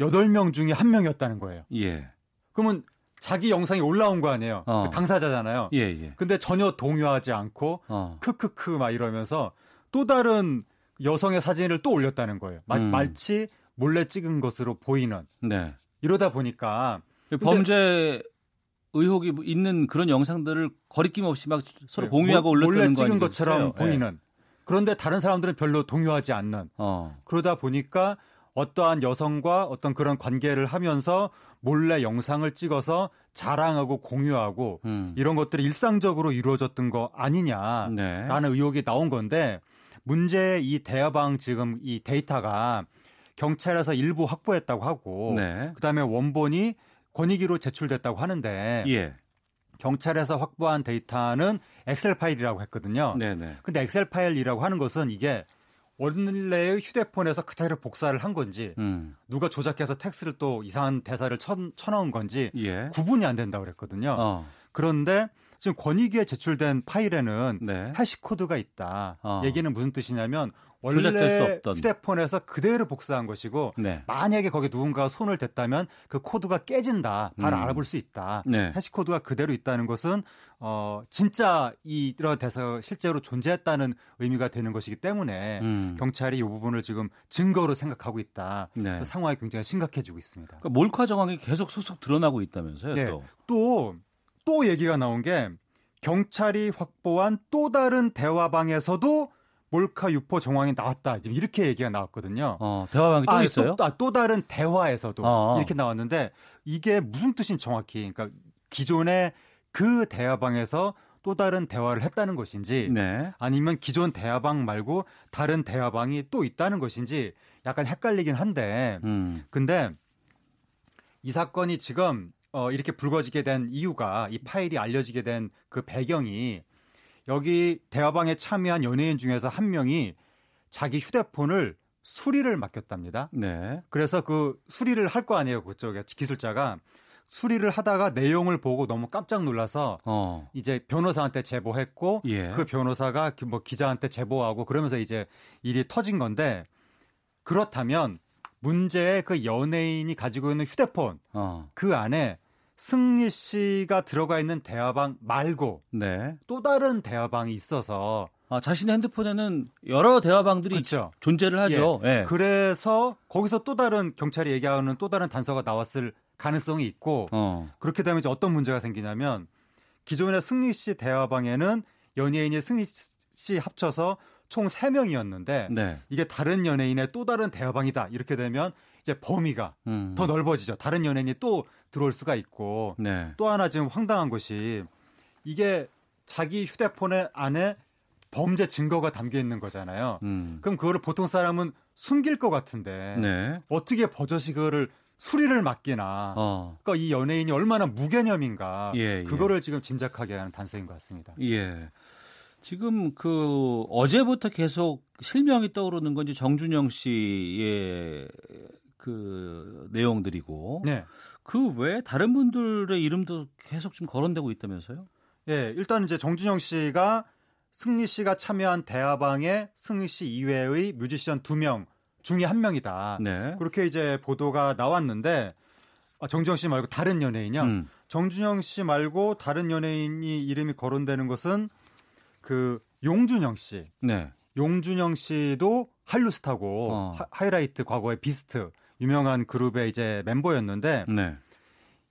8명 중에 한 명이었다는 거예요. 예. 그러면 자기 영상이 올라온 거 아니에요. 어. 그 당사자잖아요. 예, 예. 근데 전혀 동요하지 않고 어. 크크크 막 이러면서 또 다른 여성의 사진을 또 올렸다는 거예요. 마, 음. 마치 몰래 찍은 것으로 보이는. 네. 이러다 보니까 범죄 의혹이 있는 그런 영상들을 거리낌 없이 막 서로 네, 공유하고 몰- 올렸다는 몰래 거 찍은? 것처럼 예. 보이는. 그런데 다른 사람들은 별로 동요하지 않는. 어. 그러다 보니까 어떠한 여성과 어떤 그런 관계를 하면서 몰래 영상을 찍어서 자랑하고 공유하고 음. 이런 것들이 일상적으로 이루어졌던 거 아니냐라는 네. 의혹이 나온 건데 문제 이 대화방 지금 이 데이터가 경찰에서 일부 확보했다고 하고 네. 그다음에 원본이 권익위로 제출됐다고 하는데 예. 경찰에서 확보한 데이터는 엑셀 파일이라고 했거든요. 네, 네. 근데 엑셀 파일이라고 하는 것은 이게 원래의 휴대폰에서 그대로 복사를 한 건지 음. 누가 조작해서 텍스트를 또 이상한 대사를 쳐, 쳐넣은 건지 예. 구분이 안 된다고 그랬거든요. 어. 그런데 지금 권익위에 제출된 파일에는 네. 해시 코드가 있다. 어. 얘기는 무슨 뜻이냐면 원래. 휴대폰에서 그대로 복사한 것이고 네. 만약에 거기 누군가가 손을 댔다면 그 코드가 깨진다. 바로 음. 알아볼 수 있다. 네. 해시 코드가 그대로 있다는 것은 어 진짜 이런 대사가 실제로 존재했다는 의미가 되는 것이기 때문에 음. 경찰이 이 부분을 지금 증거로 생각하고 있다. 네. 상황이 굉장히 심각해지고 있습니다. 그러니까 몰카 정황이 계속 속속 드러나고 있다면서요, 네. 또. 또, 또 얘기가 나온 게 경찰이 확보한 또 다른 대화방에서도 몰카 유포 정황이 나왔다. 지금 이렇게 얘기가 나왔거든요. 어, 대화방이 또 아, 있어요? 또, 아, 또 다른 대화에서도 어. 이렇게 나왔는데 이게 무슨 뜻인 정확히 그러니까 기존의 그 대화방에서 또 다른 대화를 했다는 것인지 네. 아니면 기존 대화방 말고 다른 대화방이 또 있다는 것인지 약간 헷갈리긴 한데 음. 근데 이 사건이 지금 어, 이렇게 불거지게 된 이유가 이 파일이 알려지게 된 그 배경이 여기 대화방에 참여한 연예인 중에서 한 명이 자기 휴대폰을 수리를 맡겼답니다. 네. 그래서 그 수리를 할 거 아니에요. 그쪽에 기술자가 수리를 하다가 내용을 보고 너무 깜짝 놀라서 어. 이제 변호사한테 제보했고 예. 그 변호사가 그뭐 기자한테 제보하고 그러면서 이제 일이 터진 건데 그렇다면 문제의 그 연예인이 가지고 있는 휴대폰 어. 그 안에 승리 씨가 들어가 있는 대화방 말고 네. 또 다른 대화방이 있어서 아, 자신의 핸드폰에는 여러 대화방들이 그렇죠. 존재를 하죠. 예. 예. 그래서 거기서 또 다른 경찰이 얘기하는 또 다른 단서가 나왔을 가능성이 있고 어. 그렇게 되면 이제 어떤 문제가 생기냐면 기존의 승리 씨 대화방에는 연예인이 승리 씨 합쳐서 총 3명이었는데 네. 이게 다른 연예인의 또 다른 대화방이다. 이렇게 되면 이제 범위가 음. 더 넓어지죠. 다른 연예인이 또 들어올 수가 있고 네. 또 하나 지금 황당한 것이 이게 자기 휴대폰에 안에 범죄 증거가 담겨 있는 거잖아요. 음. 그럼 그거를 보통 사람은 숨길 것 같은데 네. 어떻게 버젓이 그거를 수리를 맡기나. 어. 그러니까 이 연예인이 얼마나 무개념인가. 예, 예. 그거를 지금 짐작하게 하는 단서인 것 같습니다. 예. 지금 그 어제부터 계속 실명이 떠오르는 건지 정준영 씨의 그 내용들이고 네. 그 외에 다른 분들의 이름도 계속 좀 거론되고 있다면서요? 예, 일단 이제 정준영 씨가 승리 씨가 참여한 대화방에 승리 씨 이외의 뮤지션 두 명 중에 한 명이다. 네. 그렇게 이제 보도가 나왔는데 아, 정준영 씨 말고 다른 연예인이요. 음. 정준영 씨 말고 다른 연예인이 이름이 거론되는 것은 그 용준영 씨. 네. 용준영 씨도 한류 스타고 어. 하, 이라이트 과거의 비스트 유명한 그룹의 이제 멤버였는데 네.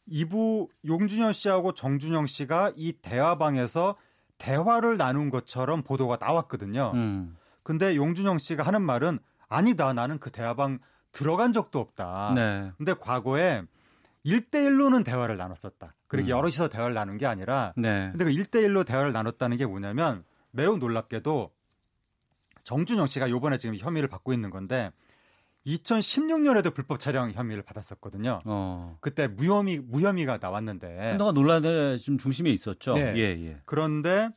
이부 용준영 씨하고 정준영 씨가 이 대화방에서 대화를 나눈 것처럼 보도가 나왔거든요. 음. 근데 용준영 씨가 하는 말은 아니다. 나는 그 대화방 들어간 적도 없다. 네. 근데 과거에 1대1로는 대화를 나눴었다. 그리고 음. 여럿이서 대화를 나눈 게 아니라 네. 근데 그 1대1로 대화를 나눴다는 게 뭐냐면 매우 놀랍게도 정준영 씨가 요번에 지금 혐의를 받고 있는 건데 2016년에도 불법 촬영 혐의를 받았었거든요. 어. 그때 무혐의 무혐의가 나왔는데 한동안 논란의 좀 중심에 있었죠. 네. 예, 예. 그런데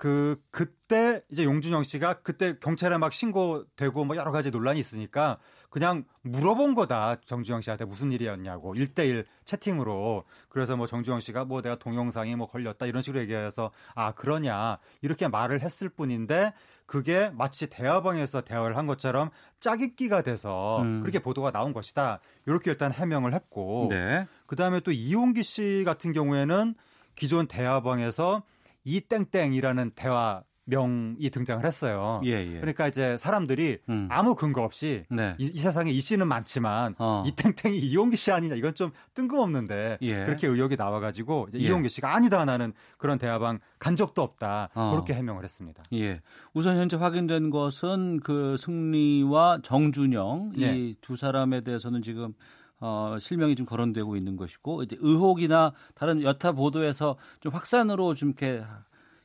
그 그때 이제 용준영 씨가 그때 경찰에 막 신고되고 뭐 여러 가지 논란이 있으니까 그냥 물어본 거다 정주영 씨한테 무슨 일이었냐고 1대1 채팅으로 그래서 뭐 정주영 씨가 뭐 내가 동영상이 뭐 걸렸다 이런 식으로 얘기해서 아 그러냐 이렇게 말을 했을 뿐인데 그게 마치 대화방에서 대화를 한 것처럼 짜깁기가 돼서 음. 그렇게 보도가 나온 것이다 이렇게 일단 해명을 했고 네. 그다음에 또 이용기 씨 같은 경우에는 기존 대화방에서 이 땡땡이라는 대화 명이 등장을 했어요. 예, 예. 그러니까 이제 사람들이 음. 아무 근거 없이 네. 이, 이 세상에 이 씨는 많지만 어. 이 땡땡이 이용기 씨 아니냐 이건 좀 뜬금없는데 예. 그렇게 의혹이 나와가지고 이제 예. 이용기 씨가 아니다 나는 그런 대화방 간 적도 없다 어. 그렇게 해명을 했습니다. 예. 우선 현재 확인된 것은 그 승리와 정준영 네. 이두 사람에 대해서는 지금 어, 실명이 좀 거론되고 있는 것이고 이제 의혹이나 다른 여타 보도에서 좀 확산으로 좀 이렇게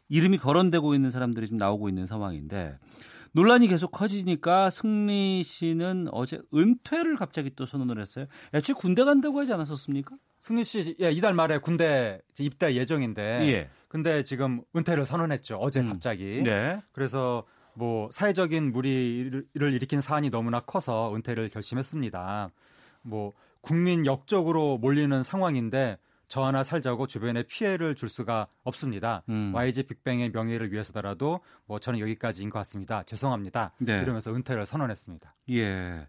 이름이 거론되고 있는 사람들이 좀 나오고 있는 상황인데 논란이 계속 커지니까 승리 씨는 어제 은퇴를 갑자기 또 선언을 했어요. 애초에 군대 간다고 하지 않았었습니까? 승리 씨 예, 이달 말에 군대 입대 예정인데 예. 근데 지금 은퇴를 선언했죠. 어제 음. 갑자기. 네. 그래서 뭐 사회적인 무리를 일으킨 사안이 너무나 커서 은퇴를 결심했습니다. 뭐 국민 역적으로 몰리는 상황인데 저 하나 살자고 주변에 피해를 줄 수가 없습니다. 음. YG 빅뱅의 명예를 위해서더라도 뭐 저는 여기까지인 것 같습니다. 죄송합니다. 네. 이러면서 은퇴를 선언했습니다. 예.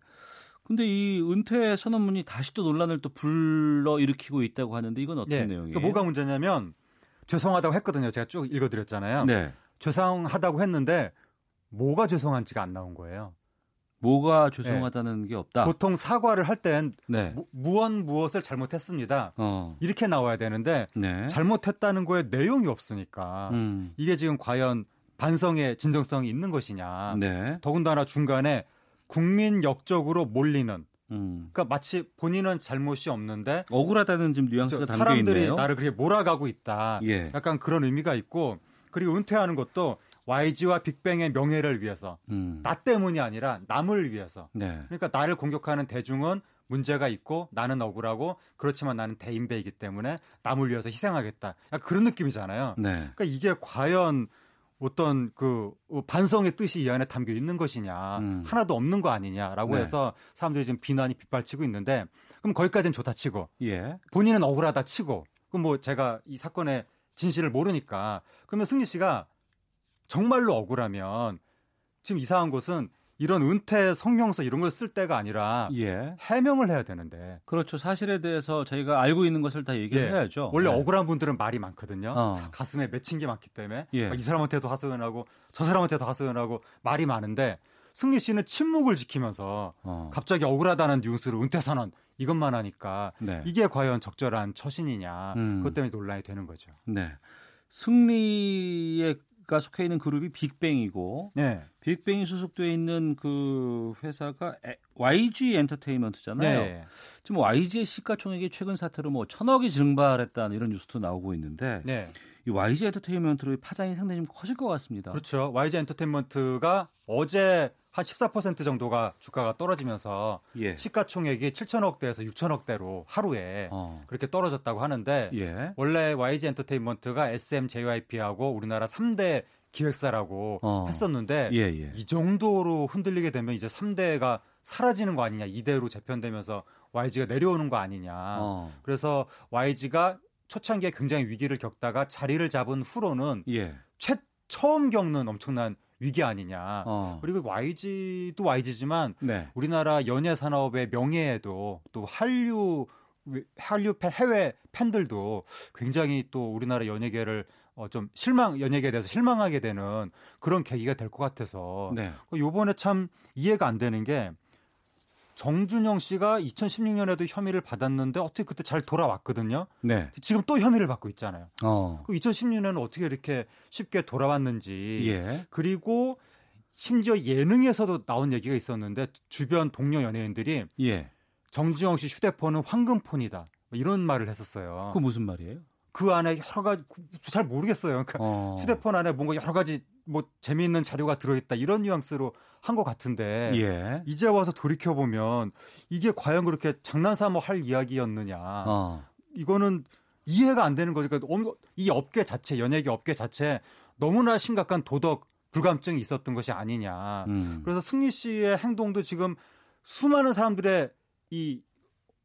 근데 이 은퇴 선언문이 다시 또 논란을 또 불러 일으키고 있다고 하는데 이건 어떤 네. 내용이에요? 그 뭐가 문제냐면 죄송하다고 했거든요. 제가 쭉 읽어드렸잖아요. 네. 죄송하다고 했는데 뭐가 죄송한지가 안 나온 거예요. 뭐가 죄송하다는 게 없다. 보통 사과를 할땐 네. 무엇 무엇을 잘못했습니다. 어. 이렇게 나와야 되는데 네. 잘못했다는 거에 내용이 없으니까 음. 이게 지금 과연 반성의 진정성이 있는 것이냐. 네. 더군다나 중간에 국민 역적으로 몰리는 음. 그러니까 마치 본인은 잘못이 없는데 억울하다는 좀 뉘앙스가 저 담겨 사람들이 있네요. 나를 그렇게 몰아가고 있다. 예. 약간 그런 의미가 있고 그리고 은퇴하는 것도 YG와 빅뱅의 명예를 위해서 음. 나 때문이 아니라 남을 위해서. 네. 그러니까 나를 공격하는 대중은 문제가 있고 나는 억울하고 그렇지만 나는 대인배이기 때문에 남을 위해서 희생하겠다. 약간 그런 느낌이잖아요. 네. 그러니까 이게 과연 어떤 그 반성의 뜻이 이 안에 담겨 있는 것이냐 음. 하나도 없는 거 아니냐라고 네. 해서 사람들이 지금 비난이 빗발치고 있는데 그럼 거기까지는 좋다 치고 예. 본인은 억울하다 치고 그럼 뭐 제가 이 사건의 진실을 모르니까 그러면 승리 씨가 정말로 억울하면 지금 이상한 것은 이런 은퇴 성명서 이런 걸 쓸 때가 아니라 예. 해명을 해야 되는데. 그렇죠. 사실에 대해서 저희가 알고 있는 것을 다 얘기를 예. 해야죠. 원래 네. 억울한 분들은 말이 많거든요. 어. 가슴에 맺힌 게 많기 때문에 예. 막이 사람한테도 하소연하고 저 사람한테도 하소연하고 말이 많은데 승리 씨는 침묵을 지키면서 어. 갑자기 억울하다는 뉴스를 은퇴 선언 이것만 하니까 네. 이게 과연 적절한 처신이냐 음. 그것 때문에 논란이 되는 거죠. 네. 승리 가 속해 있는 그룹이 빅뱅이고 네. 빅뱅이 소속돼 있는 그 회사가 에- YG 엔터테인먼트잖아요. 네. 지금 YG의 시가총액이 최근 사태로 뭐 천억이 증발했다는 이런 뉴스도 나오고 있는데 네. 이 YG 엔터테인먼트의 파장이 상당히 좀 커질 것 같습니다. 그렇죠. YG 엔터테인먼트가 어제 한 14% 정도가 주가가 떨어지면서 예. 시가총액이 7천억대에서 6천억대로 하루에 어. 그렇게 떨어졌다고 하는데 예. 원래 YG 엔터테인먼트가 SM, JYP하고 우리나라 3대 기획사라고 어. 했었는데 예, 예. 이 정도로 흔들리게 되면 이제 3대가 사라지는 거 아니냐 이대로 재편되면서 YG가 내려오는 거 아니냐 어. 그래서 YG가 초창기에 굉장히 위기를 겪다가 자리를 잡은 후로는 예. 최 처음 겪는 엄청난 위기 아니냐. 어. 그리고 YG도 YG지만 네. 우리나라 연예 산업의 명예에도 또 한류 한류 팬, 해외 팬들도 굉장히 또 우리나라 연예계를 어, 좀 실망 연예계에 대해서 실망하게 되는 그런 계기가 될 것 같아서 네. 요번에 참 이해가 안 되는 게 정준영 씨가 2016년에도 혐의를 받았는데 어떻게 그때 잘 돌아왔거든요. 네. 지금 또 혐의를 받고 있잖아요. 어. 그 2016년은 어떻게 이렇게 쉽게 돌아왔는지 예. 그리고 심지어 예능에서도 나온 얘기가 있었는데 주변 동료 연예인들이 예. 정지영 씨 휴대폰은 황금폰이다 뭐 이런 말을 했었어요. 그 무슨 말이에요? 그 안에 여러 가지 잘 모르겠어요. 그러니까 어. 휴대폰 안에 뭔가 여러 가지 뭐 재미있는 자료가 들어있다 이런 뉘앙스로 한 것 같은데 예. 이제 와서 돌이켜 보면 이게 과연 그렇게 장난삼아 할 이야기였느냐? 어. 이거는 이해가 안 되는 거죠. 그러니까 엄- 이 업계 자체 연예계 업계 자체 너무나 심각한 도덕 불감증이 있었던 것이 아니냐. 음. 그래서 승리 씨의 행동도 지금 수많은 사람들의 이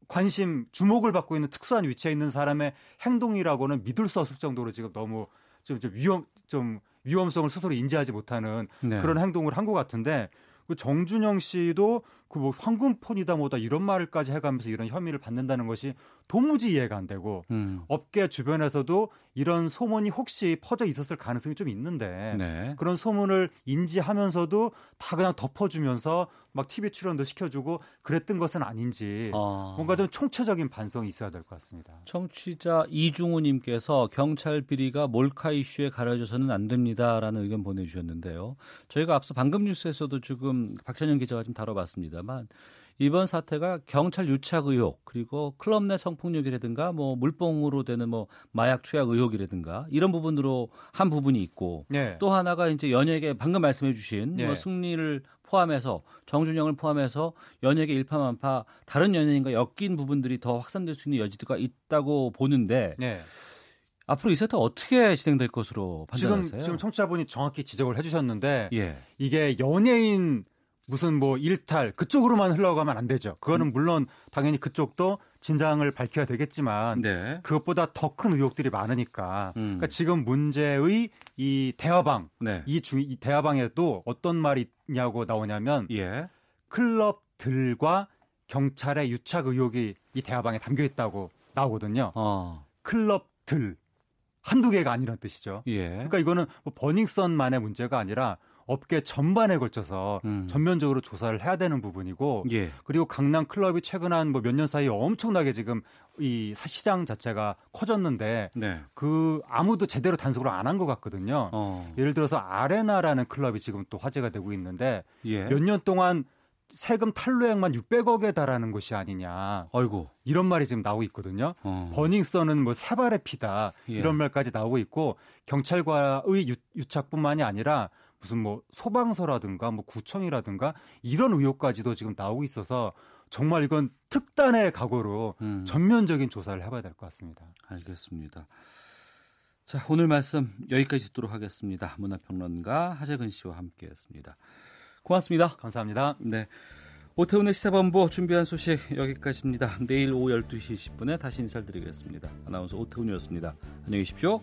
관심, 주목을 받고 있는 특수한 위치에 있는 사람의 행동이라고는 믿을 수 없을 정도로 지금 너무 좀, 좀 위험, 좀 위험성을 스스로 인지하지 못하는 네. 그런 행동을 한 것 같은데 그 정준영 씨도 그 뭐 황금폰이다 뭐다 이런 말을까지 해가면서 이런 혐의를 받는다는 것이 도무지 이해가 안 되고 음. 업계 주변에서도 이런 소문이 혹시 퍼져 있었을 가능성이 좀 있는데 네. 그런 소문을 인지하면서도 다 그냥 덮어주면서 막 TV 출연도 시켜주고 그랬던 것은 아닌지 어. 뭔가 좀 총체적인 반성이 있어야 될 것 같습니다. 청취자 이중우님께서 경찰 비리가 몰카 이슈에 가려져서는 안 됩니다라는 의견 보내주셨는데요. 저희가 앞서 방금 뉴스에서도 지금 박찬영 기자가 좀 다뤄봤습니다 만 이번 사태가 경찰 유착 의혹 그리고 클럽 내 성폭력이라든가 뭐 물뽕으로 되는 뭐 마약 투약 의혹이라든가 이런 부분으로 한 부분이 있고 네. 또 하나가 이제 연예계 방금 말씀해 주신 네. 뭐 승리를 포함해서 정준영을 포함해서 연예계 일파만파 다른 연예인과 엮인 부분들이 더 확산될 수 있는 여지가 있다고 보는데 네. 앞으로 이 사태 어떻게 진행될 것으로 지금 판단하세요? 지금 청취자분이 정확히 지적을 해주셨는데 예. 이게 연예인 무슨 뭐 일탈 그쪽으로만 흘러가면 안 되죠. 그거는 음. 물론 당연히 그쪽도 진상을 밝혀야 되겠지만 네. 그것보다 더 큰 의혹들이 많으니까. 음. 그러니까 지금 문제의 이 대화방 네. 이, 중, 이 대화방에도 어떤 말이 있냐고 나오냐면 예. 클럽들과 경찰의 유착 의혹이 이 대화방에 담겨 있다고 나오거든요. 어. 클럽들 한두 개가 아니란 뜻이죠. 예. 그러니까 이거는 뭐 버닝썬만의 문제가 아니라 업계 전반에 걸쳐서 음. 전면적으로 조사를 해야 되는 부분이고 예. 그리고 강남 클럽이 최근 한 뭐 몇 년 사이에 엄청나게 지금 이 사- 시장 자체가 커졌는데 네. 그 아무도 제대로 단속을 안 한 것 같거든요. 어. 예를 들어서 아레나라는 클럽이 지금 또 화제가 되고 있는데 예. 몇년 동안 세금 탈루액만 600억에 달하는 것이 아니냐. 아이고. 이런 말이 지금 나오고 있거든요. 어. 버닝썬은 뭐 세 발의 피다. 예. 이런 말까지 나오고 있고 경찰과의 유, 유착뿐만이 아니라 무슨 뭐 소방서라든가 뭐 구청이라든가 이런 의혹까지도 지금 나오고 있어서 정말 이건 특단의 각오로 음. 전면적인 조사를 해봐야 될 것 같습니다. 알겠습니다. 자, 오늘 말씀 여기까지 듣도록 하겠습니다. 문화평론가 하재근 씨와 함께했습니다. 고맙습니다. 감사합니다. 네. 오태훈의 시사본부 준비한 소식 여기까지입니다. 내일 오후 12시 10분에 다시 인사드리겠습니다. 아나운서 오태훈이었습니다. 안녕히 계십시오.